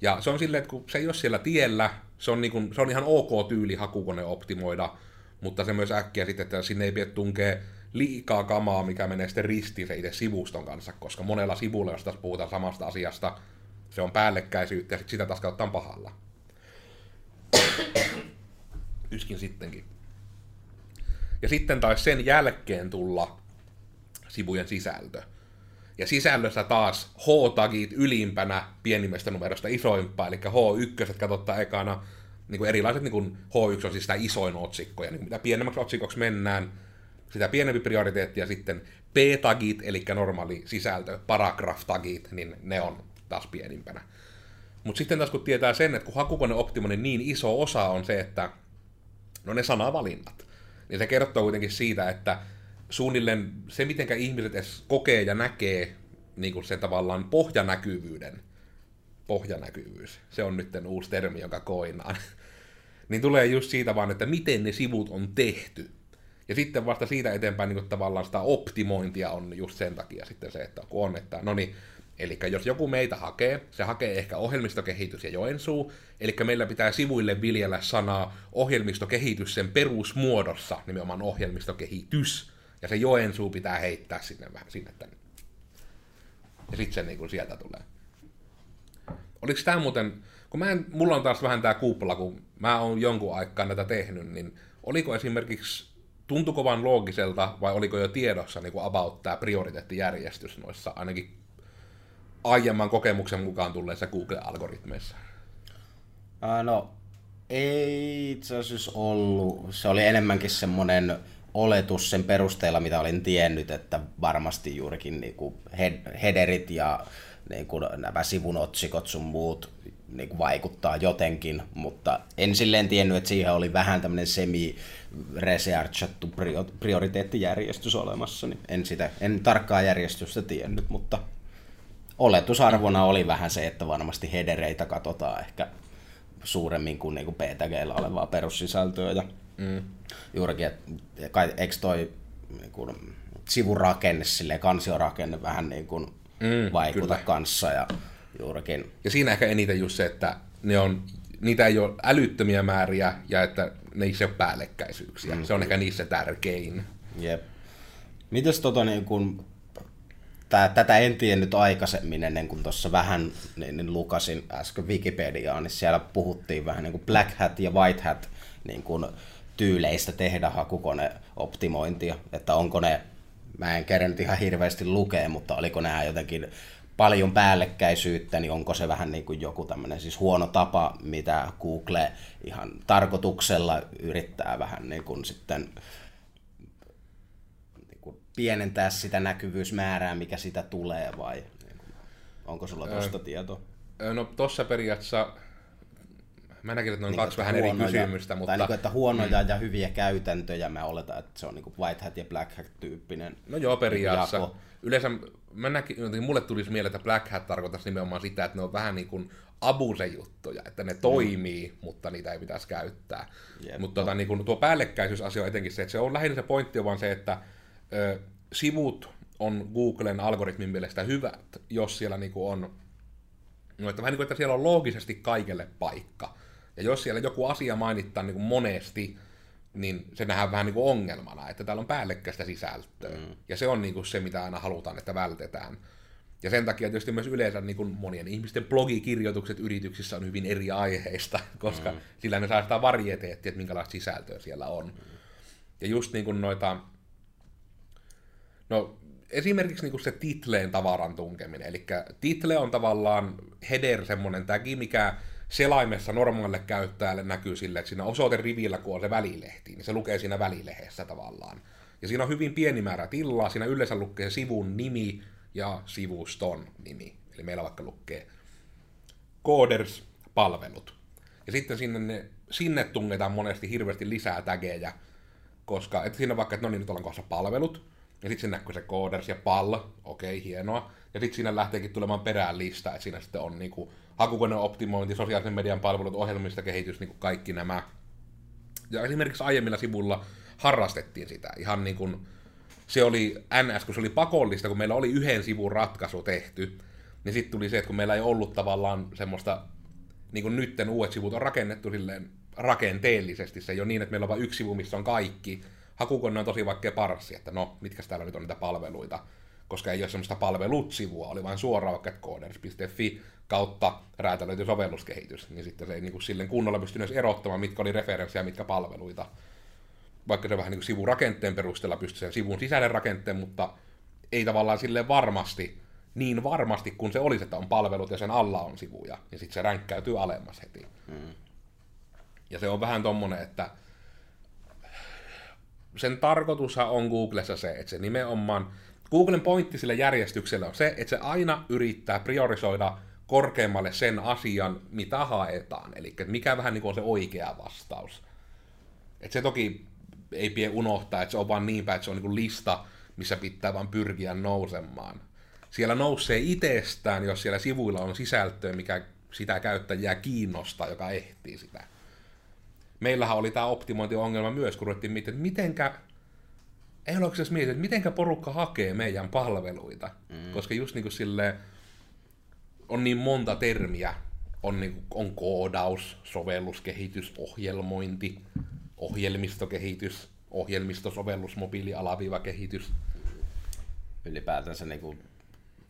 Ja se on silleen, että kun se ei ole siellä tiellä, se on, niinku, se on ihan ok tyyli hakukone optimoida, mutta se myös äkkiä sitten, että sinne ei pidä tunkea liikaa kamaa, mikä menee sitten ristiin se itse sivuston kanssa, koska monella sivulla, jos tässä puhutaan samasta asiasta, se on päällekkäisyyttä ja sit sitä taas kautta on pahalla. Yskin sittenkin. Ja sitten taas sen jälkeen tulla sivujen sisältö. Ja sisällössä taas H-tagit ylimpänä pienimmästä numerosta isoimpaa, eli H1 katsotaan ekana, niin kuin erilaiset niin kuin H1 on siis sitä isoin otsikko, ja niin mitä pienemmäksi otsikoksi mennään, sitä pienempi prioriteetti, ja sitten P-tagit, eli normaali sisältö, paragraph-tagit, niin ne on taas pienimpänä. Mutta sitten taas kun tietää sen, että kun hakukone optimoinnin niin iso osa on se, että no ne sanavalinnat, niin se kertoo kuitenkin siitä, että suunnilleen se, miten ihmiset edes kokee ja näkee niin kuin sen tavallaan pohjanäkyvyyden, pohjanäkyvyys, se on nyt uusi termi, jonka koinaan, niin tulee just siitä vaan, että miten ne sivut on tehty. Ja sitten vasta siitä eteenpäin niin kuin tavallaan sitä optimointia on just sen takia sitten se, että kun on, että no niin, Eli jos joku meitä hakee, se hakee ehkä ohjelmistokehitys ja Joensuu, eli meillä pitää sivuille viljellä sanaa ohjelmistokehitys sen perusmuodossa, nimenomaan ohjelmistokehitys, ja se Joensuu pitää heittää sinne vähän sinne tänne. Ja sitten se niin kuin sieltä tulee. Oliko tämä muuten, kun mä en, mulla on taas vähän tämä kupla, kun mä oon jonkun aikaa näitä tehnyt, niin oliko esimerkiksi, tuntuko vaan loogiselta vai oliko jo tiedossa niin kuin about tämä prioriteettijärjestys noissa ainakin aiemman kokemuksen mukaan tulleissa Google-algoritmeissa? Ää, no, ei itse asiassa ollut. Se oli enemmänkin semmoinen oletus sen perusteella, mitä olin tiennyt, että varmasti juurikin niin kuin headerit ja niin kuin nämä sivun otsikot sun muut niin kuin vaikuttaa jotenkin, mutta en silleen tiennyt, että siihen oli vähän tämmöinen semi researchattu prioriteettijärjestys olemassa, niin en, sitä, en tarkkaa järjestystä tiennyt, mutta oletusarvona oli vähän se, että varmasti hedereitä katsotaan ehkä suuremmin kuin, niin kuin PTGllä olevaa perussisältöä. Ja mm. Juurikin, että eikö toi niin kuin, sivurakenne, sille kansiorakenne vähän niin kuin mm, vaikuta kyllä. kanssa. Ja, juurikin. ja siinä ehkä eniten just se, että ne on, niitä ei ole älyttömiä määriä ja että ne ei ole päällekkäisyyksiä. Mm. Se on ehkä niissä tärkein. Jep. Mites tota niin kun tää, tätä en tiennyt aikaisemmin ennen kuin tuossa vähän niin, niin lukasin äsken Wikipediaa, niin siellä puhuttiin vähän niin kuin Black Hat ja White Hat niin kuin tyyleistä tehdä hakukoneoptimointia, että onko ne, mä en kerännyt ihan hirveästi lukea, mutta oliko nämä jotenkin paljon päällekkäisyyttä, niin onko se vähän niin kuin joku tämmöinen siis huono tapa, mitä Google ihan tarkoituksella yrittää vähän niin kuin sitten pienentää sitä näkyvyysmäärää, mikä sitä tulee, vai onko sulla tuosta tieto? No tuossa periaatteessa Mä näkin, että ne on niin, kaksi vähän huonoja, eri kysymystä, mutta... Tai niin kuin, että huonoja mm. ja hyviä käytäntöjä, mä oletan, että se on niin white hat ja black hat tyyppinen No joo, periaatteessa. Jako. Yleensä mä näkin, mulle tulisi mieleen, että black hat tarkoittaisi nimenomaan sitä, että ne on vähän niin kuin abuse-juttuja, että ne mm. toimii, mutta niitä ei pitäisi käyttää. Yep. Mutta tota, niin kuin tuo päällekkäisyysasia on etenkin se, että se on lähinnä se pointti on vaan se, että sivut on Googlen algoritmin mielestä hyvät, jos siellä niinku on, no, että vähän niin kuin, että siellä on loogisesti kaikelle paikka. Ja jos siellä joku asia mainittaa niin kuin monesti, niin se nähdään vähän niin kuin ongelmana, että täällä on päällekkäistä sisältöä. Mm. Ja se on niin kuin se, mitä aina halutaan, että vältetään. Ja sen takia tietysti myös yleensä niin kuin monien ihmisten blogikirjoitukset yrityksissä on hyvin eri aiheista, koska mm. sillä ne saa sitä varieteettia, että minkälaista sisältöä siellä on. Mm. Ja just niin kuin noita No esimerkiksi niin kuin se titleen tavaran tunkeminen. Eli title on tavallaan header, semmoinen tagi, mikä selaimessa normaalille käyttäjälle näkyy sille, että siinä osoiterivillä, kun on se välilehti, niin se lukee siinä välilehdessä tavallaan. Ja siinä on hyvin pieni määrä tilaa, siinä yleensä lukee sivun nimi ja sivuston nimi. Eli meillä vaikka lukee Coders-palvelut. Ja sitten sinne, ne, sinne tungetaan monesti hirveästi lisää tägejä, koska että siinä vaikka, että no niin, nyt ollaan kohdassa palvelut, ja sitten siinä näkyy se kooders ja pall, okei, okay, hienoa. Ja sitten siinä lähteekin tulemaan perään lista, että siinä sitten on niinku hakukoneoptimointi, sosiaalisen median palvelut, ohjelmista kehitys, niinku kaikki nämä. Ja esimerkiksi aiemmilla sivuilla harrastettiin sitä ihan niin kuin, se oli NS, kun se oli pakollista, kun meillä oli yhden sivun ratkaisu tehty, niin sitten tuli se, että kun meillä ei ollut tavallaan semmoista, niin kuin nytten uudet sivut on rakennettu silleen rakenteellisesti, se ei ole niin, että meillä on vain yksi sivu, missä on kaikki, hakukone on tosi vaikea parssi, että no, mitkä täällä nyt on niitä palveluita. koska ei ole semmoista palvelut-sivua, oli vain suoraan vaikka coders.fi kautta räätälöity sovelluskehitys, niin sitten se ei niin kuin silleen kunnolla pystynyt erottamaan, mitkä oli referenssiä, mitkä palveluita. Vaikka se vähän niin kuin sivurakenteen perusteella pystyi sen sivun sisäinen rakenteen, mutta ei tavallaan sille varmasti, niin varmasti kun se olisi, että on palvelut ja sen alla on sivuja, niin sitten se ränkkäytyy alemmas heti. Mm. Ja se on vähän tommonen, että sen tarkoitushan on Googlessa se, että se nimenomaan, Googlen pointti sille järjestykselle on se, että se aina yrittää priorisoida korkeammalle sen asian, mitä haetaan. Eli mikä vähän niin kuin on se oikea vastaus. Et se toki ei pidä unohtaa, että se on vaan niin päin, että se on niin kuin lista, missä pitää vaan pyrkiä nousemaan. Siellä nousee itsestään, jos siellä sivuilla on sisältöä, mikä sitä käyttäjää kiinnostaa, joka ehtii sitä. Meillähän oli tämä optimointiongelma myös, kun ruvettiin miettiä, että mitenkä, ei ole miettiä, että mitenkä porukka hakee meidän palveluita. Mm. Koska just niin kuin silleen, on niin monta termiä. On, niin kuin, on koodaus, sovelluskehitys, ohjelmointi, ohjelmistokehitys, ohjelmistosovellus, mobiilialaviiva kehitys. Ylipäätänsä niin kuin,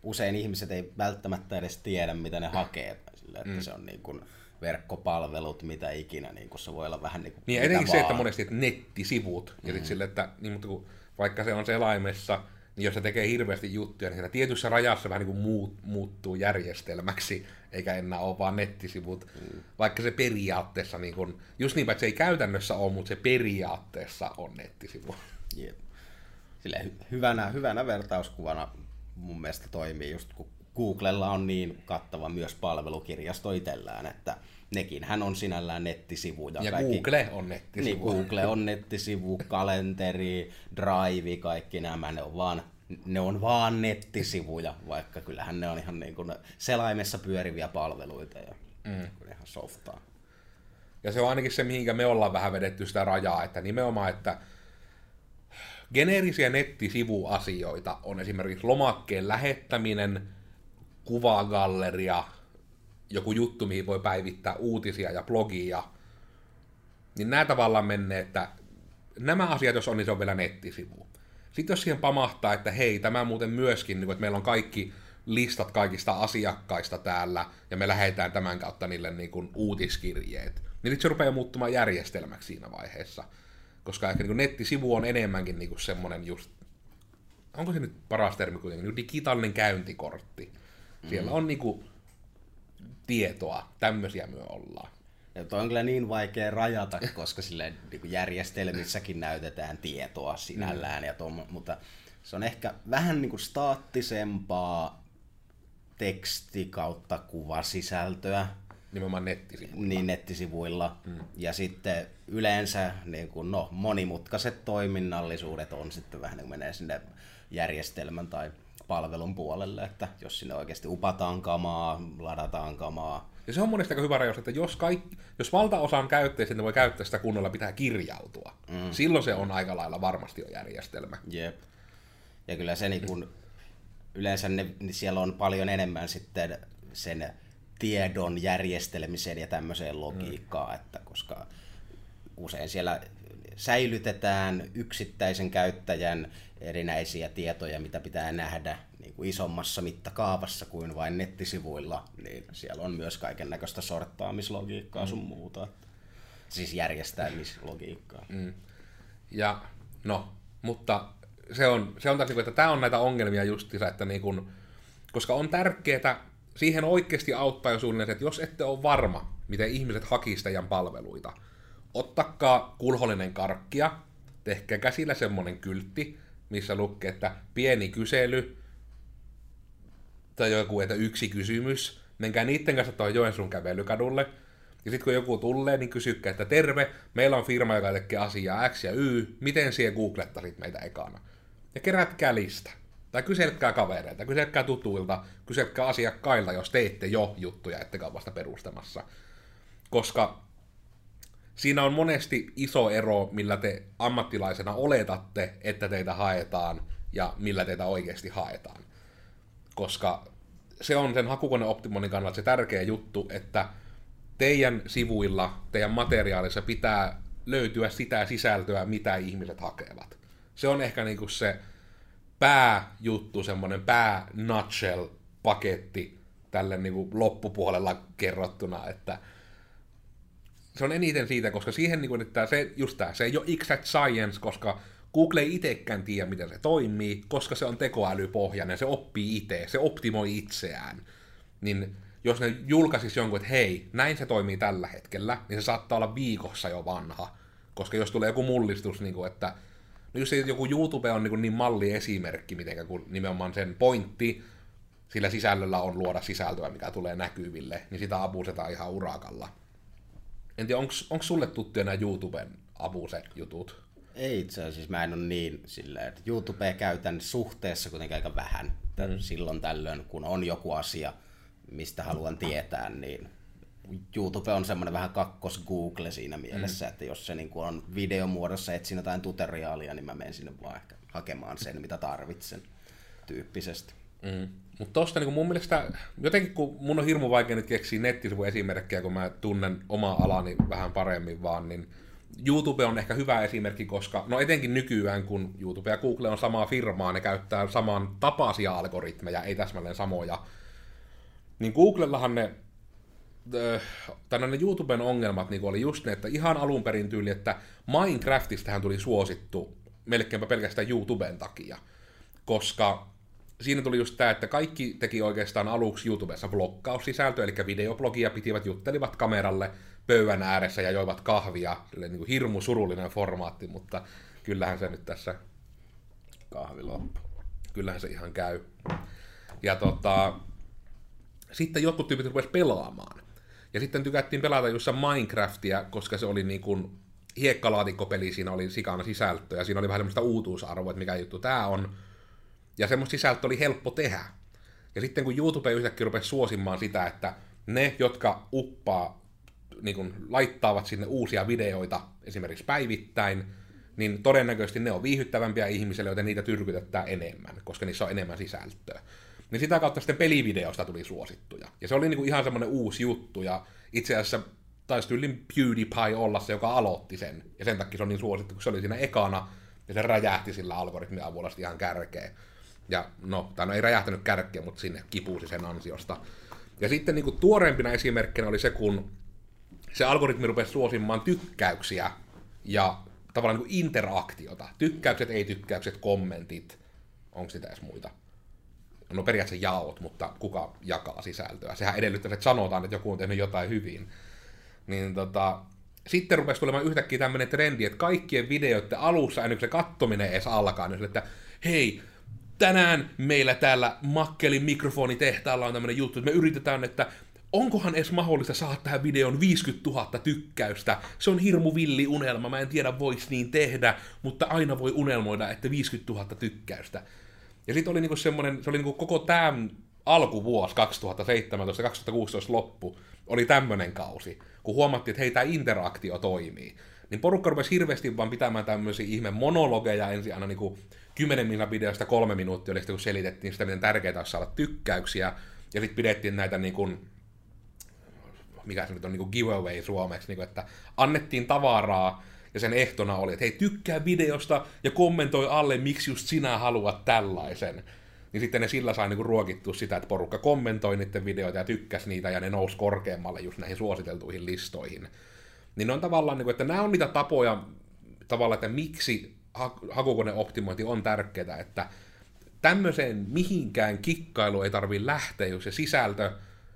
usein ihmiset ei välttämättä edes tiedä, mitä ne hakee. Sillä, että mm. se on niin kuin, verkkopalvelut, mitä ikinä, niin kun se voi olla vähän niin kuin Niin etenkin se, että monesti että nettisivut, mm. ja sitten sille, että niin, mutta kun, vaikka se on selaimessa, niin jos se tekee hirveästi juttuja, niin siinä tietyssä rajassa vähän niin kuin muut, muuttuu järjestelmäksi, eikä enää ole vaan nettisivut. Mm. Vaikka se periaatteessa, niin kuin, just niin, että se ei käytännössä ole, mutta se periaatteessa on nettisivu. Yep. Sille hyvänä, hyvänä vertauskuvana mun mielestä toimii just kun Googlella on niin kattava myös palvelukirjasto itsellään, että nekin hän on sinällään nettisivuja. Ja kaikki, Google on nettisivu. Niin, Google on nettisivu, kalenteri, drive, kaikki nämä, ne on vaan ne on vaan nettisivuja, vaikka kyllähän ne on ihan niin kuin selaimessa pyöriviä palveluita ja mm. ihan softaa. Ja se on ainakin se, mihinkä me ollaan vähän vedetty sitä rajaa, että nimenomaan, että geneerisiä nettisivuasioita on esimerkiksi lomakkeen lähettäminen, kuvagalleria, joku juttu, mihin voi päivittää uutisia ja blogia, niin nämä tavallaan menee, että nämä asiat, jos on, niin se on vielä nettisivu. Sitten jos siihen pamahtaa, että hei, tämä muuten myöskin, niin että meillä on kaikki listat kaikista asiakkaista täällä, ja me lähetään tämän kautta niille niin kuin uutiskirjeet, niin sitten se rupeaa muuttumaan järjestelmäksi siinä vaiheessa. Koska ehkä niin nettisivu on enemmänkin niin semmoinen just, onko se nyt paras termi kuitenkin, niin digitaalinen käyntikortti. Siellä mm. on niin kuin tietoa, tämmöisiä myö ollaan. Ja toi on kyllä niin vaikea rajata, koska sille niin järjestelmissäkin näytetään tietoa sinällään, mm. ja tom, mutta se on ehkä vähän niin kuin staattisempaa teksti kautta kuvasisältöä. Nimenomaan nettisivuilla. Niin, nettisivuilla. Mm. Ja sitten yleensä niin kuin, no, monimutkaiset toiminnallisuudet on sitten vähän niin kuin menee sinne järjestelmän tai palvelun puolelle, että jos sinne oikeasti upataan kamaa, ladataan kamaa. Ja se on monesti aika hyvä rajoitus, että jos, kaikki, jos valtaosan käyttäjistä ne voi käyttää sitä kunnolla, pitää kirjautua. Mm. Silloin se on aika lailla varmasti jo järjestelmä. Jep. Ja kyllä se niin kun, yleensä ne, niin siellä on paljon enemmän sitten sen tiedon järjestelemiseen ja tämmöiseen logiikkaan, mm. että koska usein siellä säilytetään yksittäisen käyttäjän erinäisiä tietoja, mitä pitää nähdä niin kuin isommassa mittakaavassa kuin vain nettisivuilla, niin siellä on myös kaiken näköistä sorttaamislogiikkaa mm. sun muuta. Siis järjestämislogiikkaa. Mm. Ja no, mutta se on, se on taas, niinku, että tämä on näitä ongelmia justiinsa, että niin kun, koska on tärkeää, siihen oikeasti auttaa jo suunnilleen, että jos ette ole varma, miten ihmiset teidän palveluita, ottakaa kulhollinen karkkia, tehkää käsillä semmonen kyltti, missä lukee, että pieni kysely, tai joku, että yksi kysymys, menkää niiden kanssa tuohon Joensuun kävelykadulle, ja sitten kun joku tulee, niin kysykää, että terve, meillä on firma, joka tekee asiaa X ja Y, miten siihen googlettasit meitä ekana? Ja kerätkää lista. Tai kyselkää kavereita, kyselkää tutuilta, kyselkää asiakkailta, jos teette jo juttuja, ettekä vasta perustamassa. Koska siinä on monesti iso ero, millä te ammattilaisena oletatte, että teitä haetaan, ja millä teitä oikeasti haetaan. Koska se on sen hakukoneoptimoinnin kannalta se tärkeä juttu, että teidän sivuilla, teidän materiaalissa pitää löytyä sitä sisältöä, mitä ihmiset hakevat. Se on ehkä niinku se pääjuttu, semmoinen pää nutshell paketti tälle niin kuin loppupuolella kerrottuna, että se on eniten siitä, koska siihen niin kuin, että se, just tämä, se ei ole exact science, koska Google ei itsekään tiedä, miten se toimii, koska se on tekoälypohjainen, se oppii itse, se optimoi itseään. Niin jos ne julkaisisi jonkun, että hei, näin se toimii tällä hetkellä, niin se saattaa olla viikossa jo vanha. Koska jos tulee joku mullistus, niin kuin, että no just joku YouTube on niin, niin malli esimerkki, miten kun nimenomaan sen pointti sillä sisällöllä on luoda sisältöä, mikä tulee näkyville, niin sitä abusetaan ihan urakalla. En tiedä, onko sulle tuttuja nämä YouTuben abuse-jutut? Ei itse asiassa, mä en ole niin silleen, että YouTubea käytän suhteessa kuitenkin aika vähän. Mm. Silloin tällöin, kun on joku asia, mistä haluan tietää, niin YouTube on semmoinen vähän kakkos Google siinä mielessä, mm. että jos se niin kuin on videomuodossa etsin jotain tutoriaalia, niin mä menen sinne vaan ehkä hakemaan sen, mitä tarvitsen tyyppisesti. Mm. Mutta tosta niin mun mielestä, jotenkin kun mun on hirmu vaikea nyt keksiä nettisivujen esimerkkejä, kun mä tunnen omaa alani vähän paremmin vaan, niin YouTube on ehkä hyvä esimerkki, koska no etenkin nykyään, kun YouTube ja Google on samaa firmaa, ne käyttää saman tapaisia algoritmeja, ei täsmälleen samoja, niin Googlellahan ne äh, tai ne YouTuben ongelmat niin oli just ne, että ihan alun perin tyyli, että Minecraftistähän tuli suosittu melkeinpä pelkästään YouTuben takia, koska siinä tuli just tämä, että kaikki teki oikeastaan aluksi YouTubessa blokkaussisältöä, eli videoblogia pitivät, juttelivat kameralle pöydän ääressä ja joivat kahvia. Niin kuin hirmu surullinen formaatti, mutta kyllähän se nyt tässä kahvi loppu. Kyllähän se ihan käy. Ja tota, sitten jotkut tyypit rupesivat pelaamaan. Ja sitten tykättiin pelata jossain Minecraftia, koska se oli niin kuin hiekkalaatikkopeli, siinä oli sikana sisältöä, ja siinä oli vähän semmoista uutuusarvoa, että mikä juttu tämä on ja semmoista sisältöä oli helppo tehdä. Ja sitten kun YouTube yhtäkkiä rupesi suosimaan sitä, että ne, jotka uppaa, niin kun laittavat sinne uusia videoita esimerkiksi päivittäin, niin todennäköisesti ne on viihyttävämpiä ihmisille, joten niitä tyrkytetään enemmän, koska niissä on enemmän sisältöä. Niin sitä kautta sitten pelivideosta tuli suosittuja. Ja se oli niin kuin ihan semmoinen uusi juttu, ja itse asiassa taisi tyylin PewDiePie olla se, joka aloitti sen. Ja sen takia se on niin suosittu, kun se oli siinä ekana, ja se räjähti sillä algoritmin avulla ihan kärkeen. Ja no, tai no ei räjähtänyt kärkkiä, mutta sinne kipuusi sen ansiosta. Ja sitten niin kuin tuoreempina esimerkkinä oli se, kun se algoritmi rupesi suosimaan tykkäyksiä ja tavallaan niin kuin interaktiota. Tykkäykset, ei-tykkäykset, kommentit. Onko sitä edes muita? No periaatteessa jaot, mutta kuka jakaa sisältöä? Sehän edellyttää, että sanotaan, että joku on tehnyt jotain hyvin. Niin tota, sitten rupesi tulemaan yhtäkkiä tämmöinen trendi, että kaikkien videoiden alussa, ennen kuin se kattominen edes alkaa, niin että hei, tänään meillä täällä Makkelin mikrofonitehtaalla on tämmöinen juttu, että me yritetään, että onkohan edes mahdollista saada tähän videon 50 000 tykkäystä. Se on hirmu villi unelma, mä en tiedä voisi niin tehdä, mutta aina voi unelmoida, että 50 000 tykkäystä. Ja sitten oli niinku semmoinen, se oli niinku koko tämän alkuvuosi 2017-2016 loppu, oli tämmöinen kausi, kun huomattiin, että hei, tämä interaktio toimii. Niin porukka rupesi hirveästi vaan pitämään tämmöisiä ihme monologeja ensin aina niinku 10 minuutin videosta kolme minuuttia oli sitten, kun selitettiin sitä, miten tärkeää olisi saada tykkäyksiä, ja sitten pidettiin näitä niin kuin, mikä se nyt on, niin kuin giveaway suomeksi, niin kuin, että annettiin tavaraa, ja sen ehtona oli, että hei, tykkää videosta ja kommentoi alle, miksi just sinä haluat tällaisen. Niin sitten ne sillä sai niinku ruokittua sitä, että porukka kommentoi niiden videoita ja tykkäsi niitä, ja ne nousi korkeammalle just näihin suositeltuihin listoihin. Niin ne on tavallaan, niinku, että nämä on niitä tapoja, tavallaan, että miksi hakukoneoptimointi on tärkeää, että tämmöiseen mihinkään kikkailu ei tarvi lähteä, jos se sisältö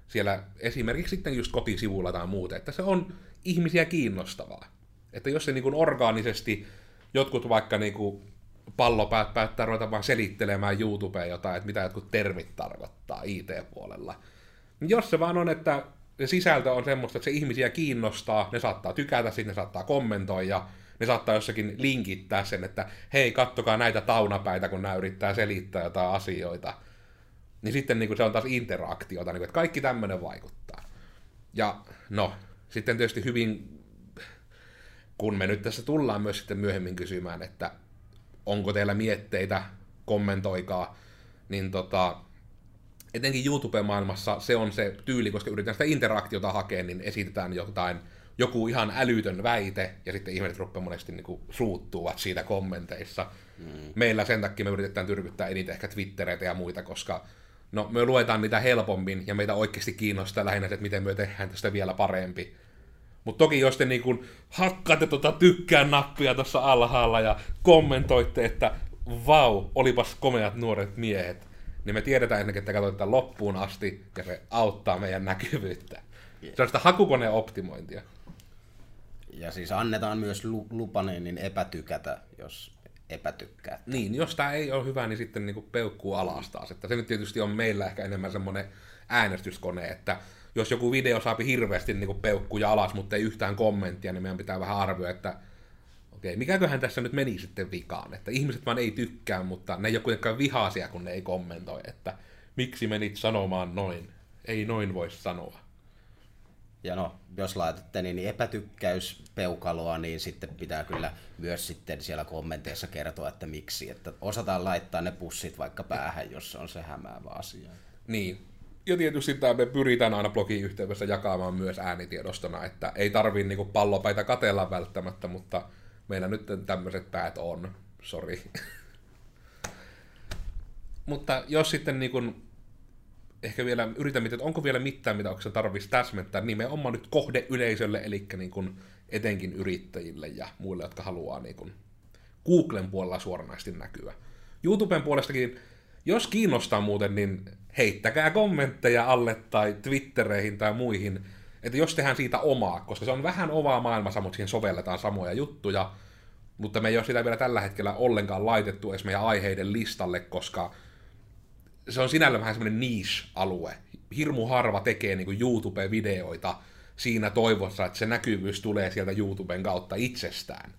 siellä esimerkiksi sitten just kotisivulla tai muuta, että se on ihmisiä kiinnostavaa. Että jos se niin kuin orgaanisesti jotkut vaikka niin kuin pallopäät päättää ruveta vaan selittelemään YouTubeen jotain, että mitä jotkut termit tarkoittaa IT-puolella. Niin jos se vaan on, että se sisältö on semmoista, että se ihmisiä kiinnostaa, ne saattaa tykätä siitä, ne saattaa kommentoida, ne saattaa jossakin linkittää sen, että hei, kattokaa näitä taunapäitä, kun nämä yrittää selittää jotain asioita. Niin sitten niin kuin se on taas interaktiota, niin kuin, että kaikki tämmöinen vaikuttaa. Ja no, sitten tietysti hyvin, kun me nyt tässä tullaan myös sitten myöhemmin kysymään, että onko teillä mietteitä, kommentoikaa, niin tota, etenkin YouTube-maailmassa se on se tyyli, koska yritetään sitä interaktiota hakea, niin esitetään jotain joku ihan älytön väite, ja sitten ihmiset rupeaa monesti niin kuin suuttuvat siitä kommenteissa. Mm. Meillä sen takia me yritetään tyrkyttää eniten ehkä Twittereitä ja muita, koska no, me luetaan niitä helpommin, ja meitä oikeasti kiinnostaa lähinnä se, että miten me tehdään tästä vielä parempi. Mutta toki jos te niin hakkaatte tuota tykkään nappia tuossa alhaalla ja kommentoitte, että vau, olipas komeat nuoret miehet, niin me tiedetään ennen, että katsotaan loppuun asti, ja se auttaa meidän näkyvyyttä. Se on sitä hakukoneen optimointia. Ja siis annetaan myös lupaneen niin epätykätä, jos epätykkää. Niin, jos tämä ei ole hyvä, niin sitten niin peukkuu alas taas. Että se nyt tietysti on meillä ehkä enemmän semmoinen äänestyskone, että jos joku video saapi hirveästi niin peukkuja alas, mutta ei yhtään kommenttia, niin meidän pitää vähän arvioida, että okei, mikäköhän tässä nyt meni sitten vikaan, että ihmiset vaan ei tykkää, mutta ne ei ole kuitenkaan vihaisia, kun ne ei kommentoi, että miksi menit sanomaan noin, ei noin voi sanoa. Ja no, jos laitatte niin epätykkäyspeukaloa, niin sitten pitää kyllä myös sitten siellä kommenteissa kertoa, että miksi. Että osataan laittaa ne pussit vaikka päähän, jos on se hämäävä asia. Niin. Ja tietysti tämä me pyritään aina blogin yhteydessä jakamaan myös äänitiedostona, että ei tarvii niinku pallopäitä katella välttämättä, mutta meillä nyt tämmöiset päät on. Sori. mutta jos sitten niin ehkä vielä yritän miettiä, että onko vielä mitään, mitä onko tarvitsisi täsmentää nimenomaan nyt kohdeyleisölle, eli niin kun etenkin yrittäjille ja muille, jotka haluaa niin kun Googlen puolella suoranaisesti näkyä. YouTuben puolestakin, jos kiinnostaa muuten, niin heittäkää kommentteja alle tai Twittereihin tai muihin, että jos tehdään siitä omaa, koska se on vähän ovaa maailmassa, mutta siihen sovelletaan samoja juttuja, mutta me ei ole sitä vielä tällä hetkellä ollenkaan laitettu edes meidän aiheiden listalle, koska se on sinällään vähän semmoinen niche-alue. Hirmu harva tekee niin YouTube-videoita siinä toivossa, että se näkyvyys tulee sieltä YouTuben kautta itsestään.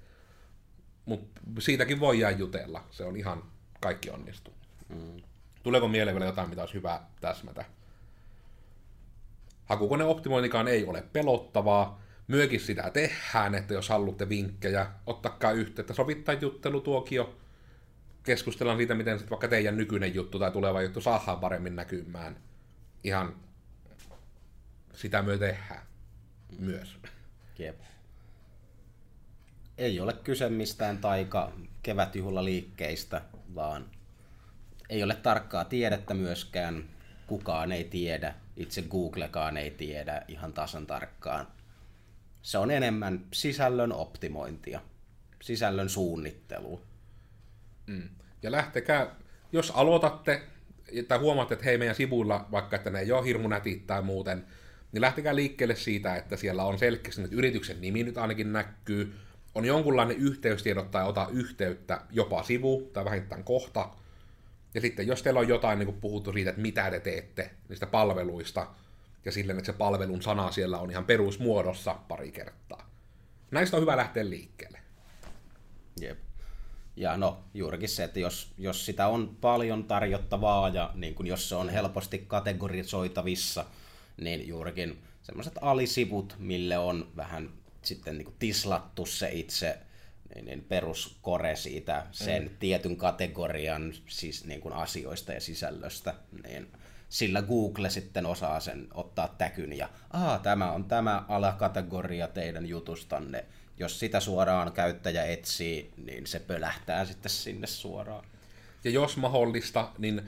Mutta siitäkin voidaan jutella. Se on ihan kaikki onnistuu. Mm. Tuleeko mieleen vielä jotain, mitä olisi hyvä täsmätä? Hakukoneoptimointikaan ei ole pelottavaa. Myökin sitä tehdään, että jos haluatte vinkkejä, ottakaa yhteyttä, sovittaa juttelutuokio, keskustellaan siitä, miten sitten vaikka teidän nykyinen juttu tai tuleva juttu saadaan paremmin näkymään. Ihan sitä myö tehdään myös. Jep. Ei ole kyse mistään taika kevätjuhla liikkeistä, vaan ei ole tarkkaa tiedettä myöskään. Kukaan ei tiedä, itse Googlekaan ei tiedä ihan tasan tarkkaan. Se on enemmän sisällön optimointia, sisällön suunnittelu. Mm. Ja lähtekää, jos aloitatte, tai huomaatte, että hei meidän sivuilla, vaikka että ne ei ole hirmu nätit tai muuten, niin lähtekää liikkeelle siitä, että siellä on selkeästi että yrityksen nimi nyt ainakin näkyy, on jonkunlainen yhteystiedot tai ota yhteyttä, jopa sivu tai vähintään kohta, ja sitten jos teillä on jotain niin puhuttu siitä, että mitä te teette niistä palveluista, ja silleen, että se palvelun sana siellä on ihan perusmuodossa pari kertaa. Näistä on hyvä lähteä liikkeelle. Jep. Ja no, juurikin se, että jos, jos sitä on paljon tarjottavaa ja niin kun jos se on helposti kategorisoitavissa, niin juurikin semmoiset alisivut, mille on vähän sitten niin tislattu se itse niin, niin peruskore siitä sen mm. tietyn kategorian siis niin kuin asioista ja sisällöstä, niin sillä Google sitten osaa sen ottaa täkyn ja Aa, tämä on tämä alakategoria teidän jutustanne. Jos sitä suoraan käyttäjä etsii, niin se pölähtää sitten sinne suoraan. Ja jos mahdollista, niin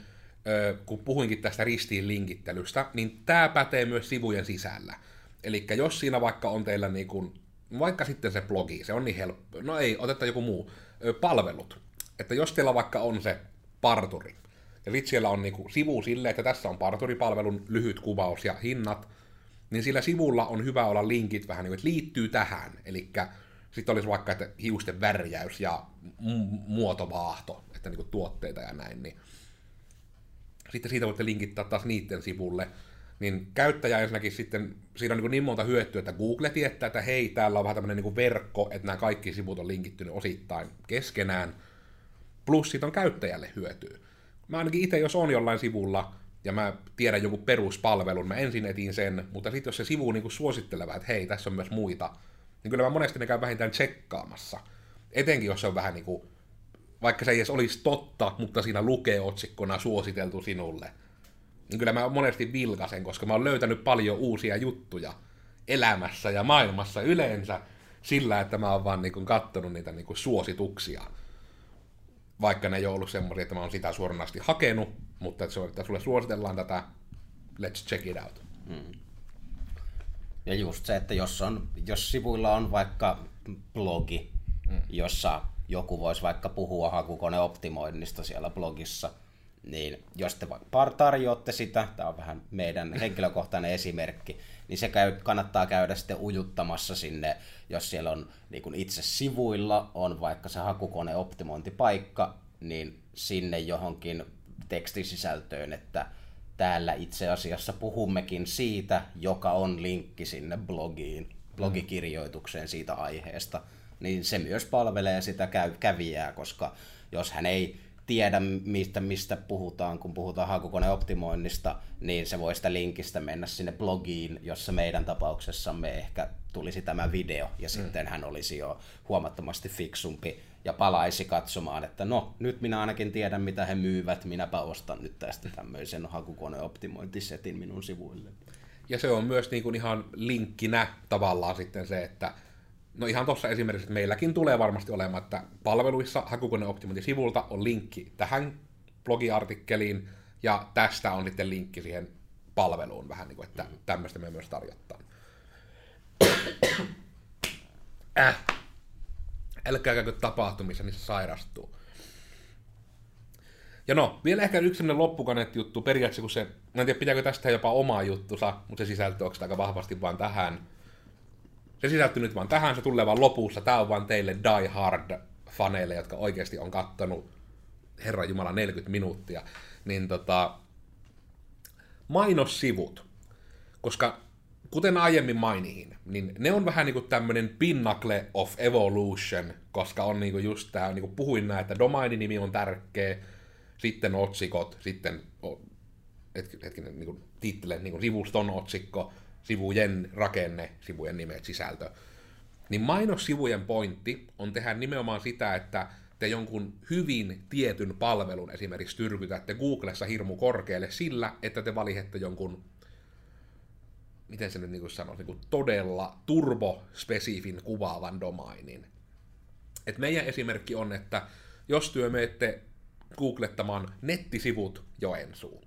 kun puhuinkin tästä ristiin linkittelystä, niin tämä pätee myös sivujen sisällä. Eli jos siinä vaikka on teillä niin kuin vaikka sitten se blogi, se on niin helppo, no ei, otetaan joku muu, palvelut. Että jos teillä vaikka on se parturi, ja sitten siellä on niinku sivu silleen, että tässä on parturipalvelun lyhyt kuvaus ja hinnat, niin sillä sivulla on hyvä olla linkit vähän niin kuin, että liittyy tähän. Eli sitten olisi vaikka että hiusten värjäys ja muotovaahto, että niin tuotteita ja näin, niin sitten siitä voitte linkittää taas niiden sivulle, niin käyttäjä ensinnäkin sitten, siinä on niin, niin monta hyötyä, että Google tietää, että hei, täällä on vähän tämmöinen niin verkko, että nämä kaikki sivut on linkittynyt osittain keskenään, plus siitä on käyttäjälle hyötyä. Mä ainakin itse, jos on jollain sivulla, ja mä tiedän joku peruspalvelun, mä ensin etin sen, mutta sitten jos se sivu niin suositteleva, että hei, tässä on myös muita, niin kyllä mä monesti ne käyn vähintään tsekkaamassa. Etenkin jos se on vähän niin kuin, vaikka se ei edes olisi totta, mutta siinä lukee otsikkona suositeltu sinulle, niin kyllä mä monesti vilkasen, koska mä oon löytänyt paljon uusia juttuja elämässä ja maailmassa yleensä sillä, että mä oon vaan niin kattonut niitä niin suosituksia. Vaikka ne ei ole ollut semmoisia, että mä oon sitä suoranaisesti hakenut, mutta että se on, että sulle suositellaan tätä, let's check it out. Mm. Ja just se, että jos, on, jos sivuilla on vaikka blogi, mm. jossa joku voisi vaikka puhua hakukoneoptimoinnista siellä blogissa, niin jos te tarjoatte sitä, tämä on vähän meidän henkilökohtainen esimerkki, niin se käy, kannattaa käydä sitten ujuttamassa sinne, jos siellä on niin kuin itse sivuilla on vaikka se hakukoneoptimointipaikka, niin sinne johonkin tekstisisältöön, että täällä itse asiassa puhummekin siitä, joka on linkki sinne blogiin, blogikirjoitukseen siitä aiheesta, niin se myös palvelee sitä käy, kävijää, koska jos hän ei tiedä, mistä, mistä puhutaan, kun puhutaan hakukoneoptimoinnista, niin se voi sitä linkistä mennä sinne blogiin, jossa meidän tapauksessamme ehkä tulisi tämä video, ja mm. sitten hän olisi jo huomattavasti fiksumpi ja palaisi katsomaan, että no, nyt minä ainakin tiedän, mitä he myyvät, minäpä ostan nyt tästä tämmöisen hakukoneoptimointisetin minun sivuille. Ja se on myös niin kuin ihan linkkinä tavallaan sitten se, että no ihan tuossa esimerkiksi, että meilläkin tulee varmasti olemaan, että palveluissa hakukoneoptimointisivulta on linkki tähän blogiartikkeliin, ja tästä on sitten linkki siihen palveluun vähän niin kuin, että tämmöistä me myös tarjotaan. äh älkää käykö tapahtumissa, niissä sairastuu. Ja no, vielä ehkä yksi sellainen loppukaneetti-juttu, periaatteessa kun se, en tiedä pitääkö tästä jopa oma juttusa, mutta se sisältyy aika vahvasti vaan tähän. Se sisältyy nyt vaan tähän, se tulee vaan lopussa, tää on vaan teille Die Hard faneille, jotka oikeasti on kattonut Herran Jumala 40 minuuttia, niin tota, mainossivut. Koska kuten aiemmin mainihin, niin ne on vähän niinku tämmönen pinnacle of evolution, koska on niinku just tää, niinku puhuin näin, että domaininimi nimi on tärkeä, sitten otsikot, sitten hetkinen, niinku tittele, niinku sivuston otsikko, sivujen rakenne, sivujen nimet, sisältö. Niin mainossivujen pointti on tehdä nimenomaan sitä, että te jonkun hyvin tietyn palvelun esimerkiksi tyrkytätte Googlessa hirmu korkealle sillä, että te valihette jonkun miten se nyt niin sanoisi, niin todella turbospesifin kuvaavan domainin. Et meidän esimerkki on, että jos työ menette googlettamaan nettisivut Joensuu,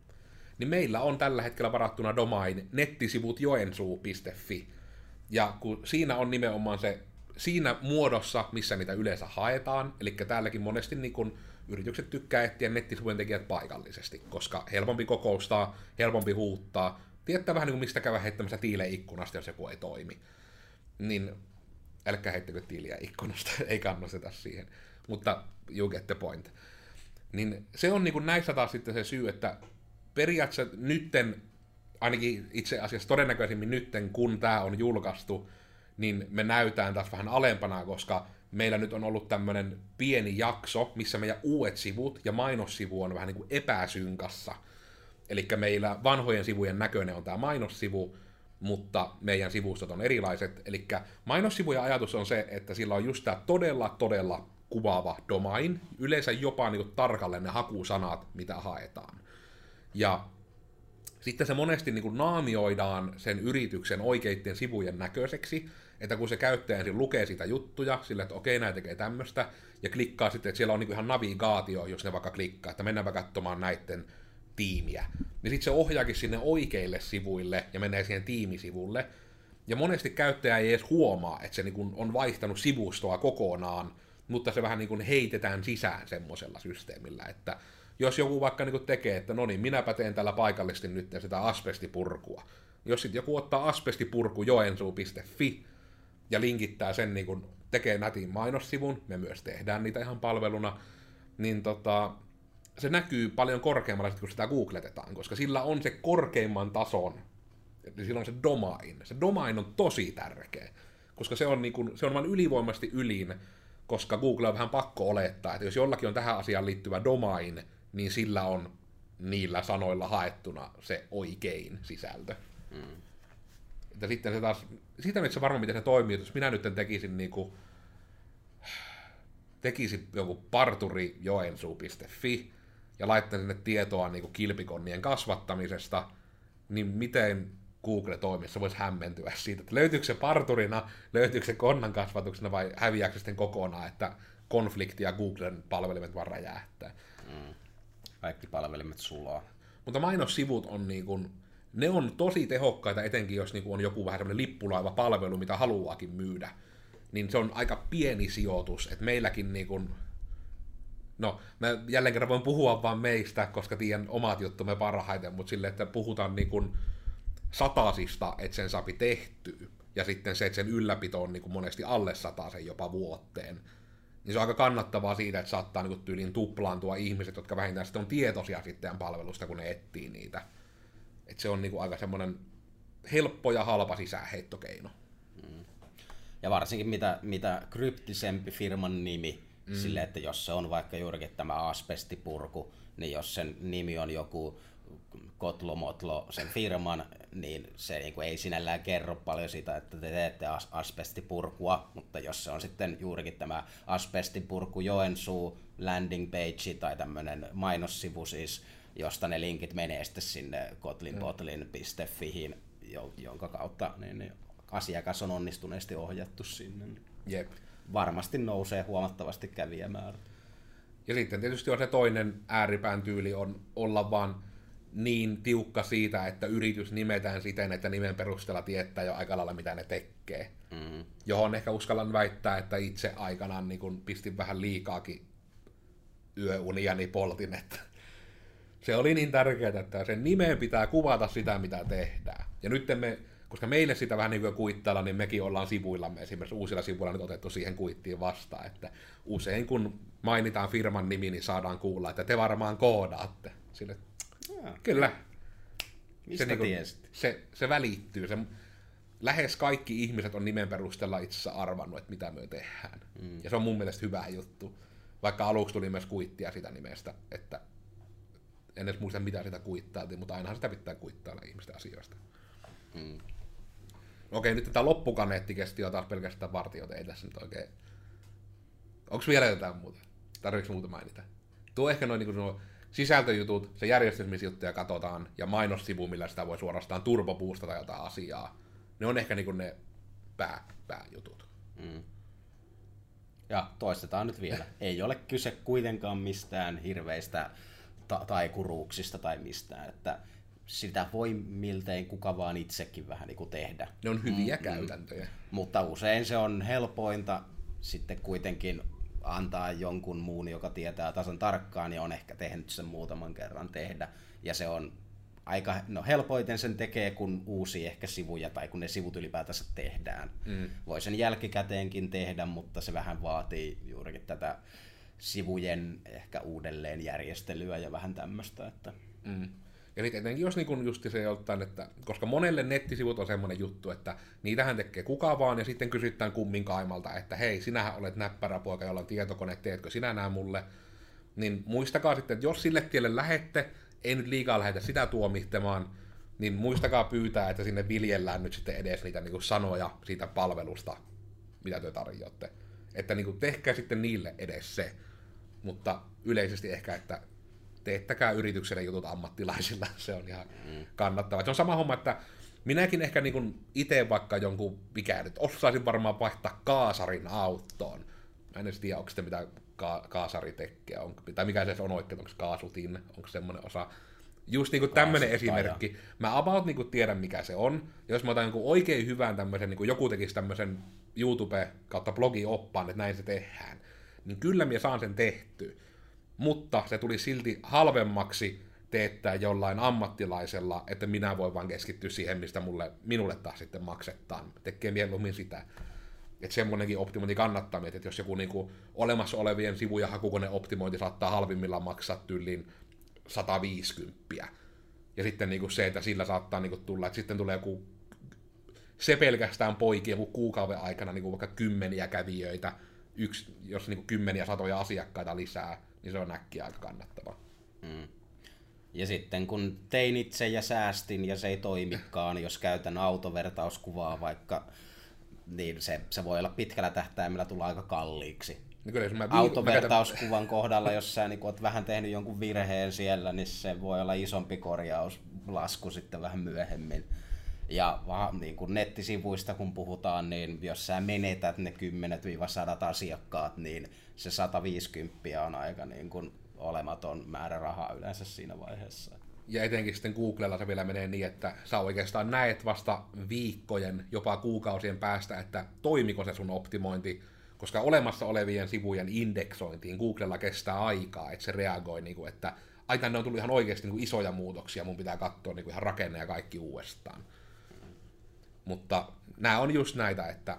niin meillä on tällä hetkellä varattuna domain nettisivut joensuu.fi. Ja kun siinä on nimenomaan se siinä muodossa, missä niitä yleensä haetaan, eli täälläkin monesti niin kun yritykset tykkää etsiä nettisivujen tekijät paikallisesti, koska helpompi kokoustaa, helpompi huuttaa, tietää vähän niin kuin mistä käydä heittämässä tiileä ikkunasta, jos joku ei toimi. Niin älkää heittäkö tiiliä ikkunasta, ei kannusteta siihen. Mutta you get the point. Niin se on niin kuin näissä taas sitten se syy, että periaatteessa nytten, ainakin itse asiassa todennäköisimmin nytten, kun tämä on julkaistu, niin me näytään taas vähän alempana, koska meillä nyt on ollut tämmöinen pieni jakso, missä meidän uudet sivut ja mainossivu on vähän niin kuin epäsynkassa – Eli meillä vanhojen sivujen näköinen on tämä mainossivu, mutta meidän sivustot on erilaiset. Eli mainossivujen ajatus on se, että sillä on just tämä todella, todella kuvaava domain, yleensä jopa niin kuin tarkalleen ne hakusanat, mitä haetaan. Ja sitten se monesti niin kuin naamioidaan sen yrityksen oikeiden sivujen näköiseksi, että kun se käyttäjä ensin lukee sitä juttuja, sillä että okei, näin tekee tämmöistä, ja klikkaa sitten, että siellä on niin ihan navigaatio, jos ne vaikka klikkaa, että mennäänpä katsomaan näiden tiimiä, niin sitten se ohjaakin sinne oikeille sivuille ja menee siihen tiimisivulle. Ja monesti käyttäjä ei edes huomaa, että se niin on vaihtanut sivustoa kokonaan, mutta se vähän niin heitetään sisään semmoisella systeemillä, että jos joku vaikka niin tekee, että no niin, minäpä teen tällä paikallisesti nyt sitä asbestipurkua. Jos sitten joku ottaa asbestipurku joensuu.fi ja linkittää sen, niin tekee nätin mainossivun, me myös tehdään niitä ihan palveluna, niin tota, se näkyy paljon korkeammalla, kun sitä googletetaan, koska sillä on se korkeimman tason, eli sillä on se domain. Se domain on tosi tärkeä, koska se on, niin kuin, se on vain ylivoimasti ylin, koska Google on vähän pakko olettaa, että jos jollakin on tähän asiaan liittyvä domain, niin sillä on niillä sanoilla haettuna se oikein sisältö. Mm. Että sitten se taas, siitä nyt se varmaan miten se toimii, jos minä nyt tekisin niinku, tekisin joku parturi ja laittaa sinne tietoa niin kuin kilpikonnien kasvattamisesta, niin miten Google-toimissa voisi hämmentyä siitä, että löytyykö se parturina, löytyykö se konnan kasvatuksena vai häviääkö sitten kokonaan, että konflikti ja Googlen palvelimet vaan räjähtää. Mm. Kaikki palvelimet sulaa. Mutta mainossivut on niin kuin, ne on tosi tehokkaita, etenkin jos niin kuin on joku vähän semmoinen lippulaiva-palvelu, mitä haluaakin myydä. Niin se on aika pieni sijoitus, että meilläkin niin kuin, no, mä jälleen kerran voin puhua vaan meistä, koska tiedän omat juttumme parhaiten, mutta sille, että puhutaan niin kuin satasista, että sen saapi tehtyä, ja sitten se, että sen ylläpito on niin kuin monesti alle sen jopa vuoteen, niin se on aika kannattavaa siitä, että saattaa niin tyyliin tuplaantua ihmiset, jotka vähintään sitten on tietoisia sitten palvelusta, kun ne etsii niitä. Et se on niin kuin aika semmoinen helppo ja halpa sisäänheittokeino. Mm. Ja varsinkin mitä, mitä kryptisempi firman nimi, mm. sille, että jos se on vaikka juurikin tämä asbestipurku, niin jos sen nimi on joku Kotlomotlo sen firman, niin se niin kuin ei sinällään kerro paljon sitä, että te teette as- asbestipurkua, mutta jos se on sitten juurikin tämä asbestipurku Joensuu landing page tai tämmöinen mainossivu siis, josta ne linkit menee sitten sinne kotlinpotlin.fihin, jonka kautta niin, niin asiakas on onnistuneesti ohjattu sinne. Jep. Varmasti nousee huomattavasti kävijämäärä. Ja sitten tietysti on se toinen ääripään tyyli on olla vaan niin tiukka siitä, että yritys nimetään siten, että nimen perusteella tietää jo aika lailla, mitä ne tekee. Mm. Johon ehkä uskallan väittää, että itse aikanaan niin kun pistin vähän liikaakin yöunia, niin poltin, että se oli niin tärkeää, että sen nimeen pitää kuvata sitä, mitä tehdään. Ja nyt me, koska meille sitä vähän niin kuin kuittailla, niin mekin ollaan sivuillamme esimerkiksi uusilla sivuilla nyt otettu siihen kuittiin vastaan, että usein kun mainitaan firman nimi, niin saadaan kuulla, että te varmaan koodaatte. Sille, Jaa. Kyllä. Mistä se, niin kuin, se, se välittyy. Se, lähes kaikki ihmiset on nimen perusteella itse asiassa arvannut, että mitä me tehdään. Mm. Ja se on mun mielestä hyvä juttu. Vaikka aluksi tuli myös kuittia sitä nimestä, että en edes muista mitä sitä kuittailtiin, mutta ainahan sitä pitää kuittailla ihmisten asioista. Mm. Okei, nyt tämä loppukaneetti kesti jo taas pelkästään vartiota, ei tässä nyt oikein... Onko vielä jotain muuta? Tarvitsetko muuta mainita? Tuo ehkä noin niin kuin sisältöjutut, se järjestämisjuttuja katsotaan, ja mainossivu, millä sitä voi suorastaan turbopuustata jotain asiaa. Ne on ehkä niinku ne pää, pääjutut. Mm. Ja toistetaan nyt vielä. Ei ole kyse kuitenkaan mistään hirveistä ta- taikuruuksista tai mistään, että sitä voi miltein kuka vaan itsekin vähän niin kuin tehdä. Ne on hyviä mm, käytäntöjä. Mutta usein se on helpointa sitten kuitenkin antaa jonkun muun, joka tietää tasan tarkkaan ja on ehkä tehnyt sen muutaman kerran tehdä. Ja se on aika, no helpoiten sen tekee, kun uusi ehkä sivuja tai kun ne sivut ylipäätänsä tehdään. Mm. Voi sen jälkikäteenkin tehdä, mutta se vähän vaatii juurikin tätä sivujen ehkä uudelleen järjestelyä ja vähän tämmöistä. Että... Mm. Sitten etenkin jos niin just se joltain, että koska monelle nettisivut on semmoinen juttu, että niitähän tekee kuka vaan, ja sitten kysytään kummin kaimalta, että hei, sinähän olet näppärä poika, jolla on tietokone, teetkö sinä nämä mulle? Niin muistakaa sitten, että jos sille tielle lähette, ei nyt liikaa lähetä sitä tuomittamaan, niin muistakaa pyytää, että sinne viljellään nyt sitten edes niitä niin sanoja siitä palvelusta, mitä te tarjoatte. Että niin kuin tehkää sitten niille edes se. Mutta yleisesti ehkä, että teettäkää yritykselle jutut ammattilaisilla, se on ihan mm. kannattavaa. Se on sama homma, että minäkin ehkä niin itse vaikka jonkun, mikä nyt osaisin varmaan vaihtaa kaasarin autoon. Mä en edes tiedä, onko se mitä ka- kaasari tekee, on, tai mikä se on oikein, onko kaasutin, onko semmoinen osa. Just niin tämmöinen esimerkki. Mä about niin tiedän, mikä se on. Ja jos mä otan jonkun oikein hyvän tämmöisen, niin joku tekisi tämmöisen YouTube kautta blogi oppaan, että näin se tehdään, niin kyllä mä saan sen tehtyä mutta se tuli silti halvemmaksi teettää jollain ammattilaisella, että minä voin vaan keskittyä siihen, mistä mulle, minulle taas sitten maksetaan. Tekee mieluummin sitä. Että semmoinenkin optimointi kannattaa miettiä, että jos joku niinku olemassa olevien sivujen hakukone optimointi saattaa halvimmillaan maksaa tyllin 150. Ja sitten niinku se, että sillä saattaa niinku tulla, että sitten tulee joku se pelkästään poiki joku kuukauden aikana niinku vaikka kymmeniä kävijöitä, yksi, jos niinku kymmeniä satoja asiakkaita lisää, niin se on äkkiä aika kannattava. Mm. Ja sitten kun tein itse ja säästin ja se ei toimikaan, jos käytän autovertauskuvaa vaikka, niin se, se voi olla pitkällä tähtäimellä tulla aika kalliiksi. No kyllä, jos mä Autovertauskuvan kohdalla, jos sä niin oot vähän tehnyt jonkun virheen siellä, niin se voi olla isompi korjauslasku sitten vähän myöhemmin. Ja vaan niin kuin nettisivuista kun puhutaan, niin jos sä menetät ne 10-100 asiakkaat, niin se 150 on aika niin kuin olematon määrä rahaa yleensä siinä vaiheessa. Ja etenkin sitten Googlella se vielä menee niin, että sä oikeastaan näet vasta viikkojen, jopa kuukausien päästä, että toimiko se sun optimointi, koska olemassa olevien sivujen indeksointiin Googlella kestää aikaa, että se reagoi, niin kuin, että aika ne on tullut ihan oikeasti niin kuin isoja muutoksia, mun pitää katsoa niin kuin ihan rakenne ja kaikki uudestaan. Mutta nämä on just näitä, että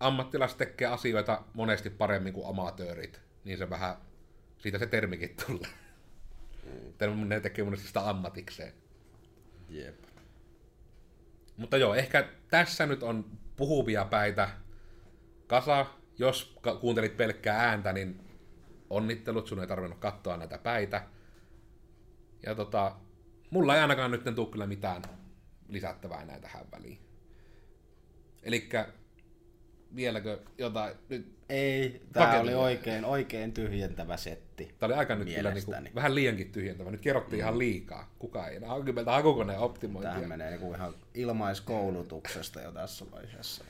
ammattilaiset tekee asioita monesti paremmin kuin amatöörit, niin se vähän, siitä se termikin tulee. Mm. Ne tekee monesti sitä ammatikseen. Jep. Mutta joo, ehkä tässä nyt on puhuvia päitä. Kasa, jos kuuntelit pelkkää ääntä, niin onnittelut, sun ei tarvinnut katsoa näitä päitä. Ja tota, mulla ei ainakaan nyt tule kyllä mitään lisättävää näitä tähän väliin. Elikkä vieläkö jotain nyt ei, tämä oli oikein, oikein tyhjentävä setti. Tämä oli aika nyt kyllä niin kuin, vähän liiankin tyhjentävä. Nyt kerrottiin mm. ihan liikaa. Kuka ei enää hankki meiltä hakukoneen optimointia. Tämä menee niin ihan ilmaiskoulutuksesta jo tässä vaiheessa.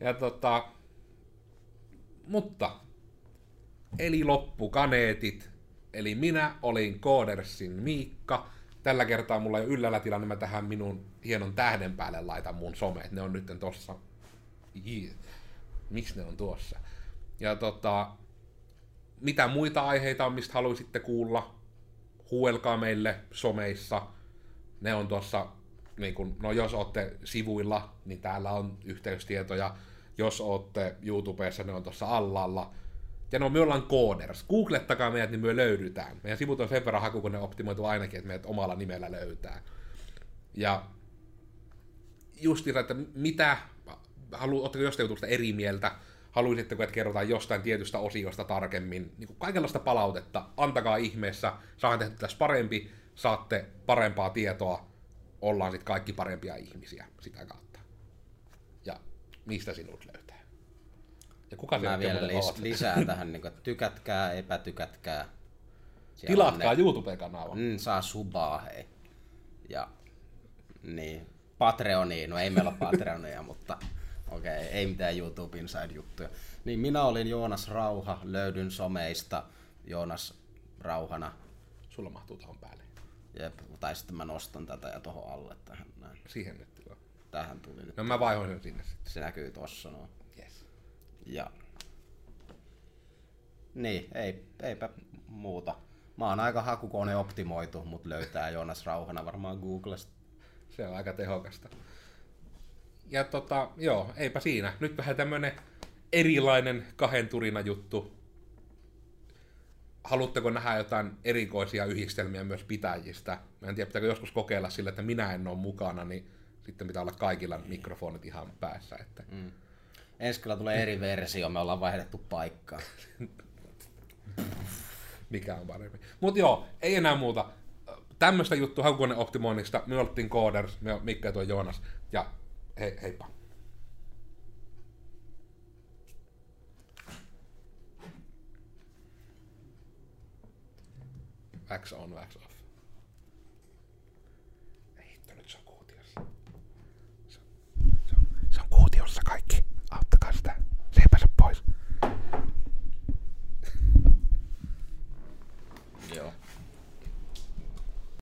Ja tota, mutta, eli loppukaneetit. Eli minä olin Koodersin Miikka. Tällä kertaa mulla ei yllällä tilanne, niin mä tähän minun hienon tähden päälle laitan mun someet. Ne on nyt tossa. Miksi ne on tuossa? Ja tota, mitä muita aiheita on, mistä haluaisitte kuulla, huuelkaa meille someissa. Ne on tuossa, niin kun, no jos olette sivuilla, niin täällä on yhteystietoja. Jos olette YouTubessa, ne on tuossa allalla. Ja no me ollaan kooders. Googlettakaa meidät, niin me löydytään. Meidän sivut on sen verran haku, kun ne optimoitu ainakin, että meidät omalla nimellä löytää. Ja justiinsa, että mitä, halu, oletteko jostain jutusta eri mieltä, haluaisitteko, että kerrotaan jostain tietystä osiosta tarkemmin, niin kuin kaikenlaista palautetta, antakaa ihmeessä, saan tehdä tässä parempi, saatte parempaa tietoa, ollaan sitten kaikki parempia ihmisiä sitä kautta. Ja mistä sinut löytää? Ja kuka Mä vielä lis- lisää tähän, niin kuin, että tykätkää, epätykätkää. Siellä Tilatkaa ne... YouTube-kanava. Mm, saa subaa, hei. Ja niin, Patreoniin, no ei meillä ole Patreonia, mutta Okei, okay, ei mitään YouTube Inside-juttuja. Niin minä olin Joonas Rauha, löydyn someista Joonas Rauhana. Sulla mahtuu tuohon päälle. Jep, tai sitten mä nostan tätä ja tuohon alle tähän näin. Siihen nyt joo. Tähän tuli nyt. No mä vaihoin sen sinne sitten. Se näkyy tossa no. Ja. Niin, ei, eipä muuta. Mä oon aika hakukone optimoitu, mutta löytää Joonas Rauhana varmaan Googlesta. Se on aika tehokasta ja tota, joo, eipä siinä. Nyt vähän tämmönen erilainen kahden turina juttu. Haluatteko nähdä jotain erikoisia yhdistelmiä myös pitäjistä? Mä en tiedä, pitääkö joskus kokeilla sillä, että minä en ole mukana, niin sitten pitää olla kaikilla mikrofonit ihan päässä. Että... Mm. Ensi kyllä tulee eri versio, me ollaan vaihdettu paikkaa. Mikä on parempi. Mutta joo, ei enää muuta. Tämmöistä juttu hakukoneoptimoinnista. Me oltiin Coders, me Mikko ja tuo Joonas. Ja hei, heippa. Wax on, wax off. Hitto, nyt se on kuutiossa. Se se on, se on kuutiossa kaikki. casa.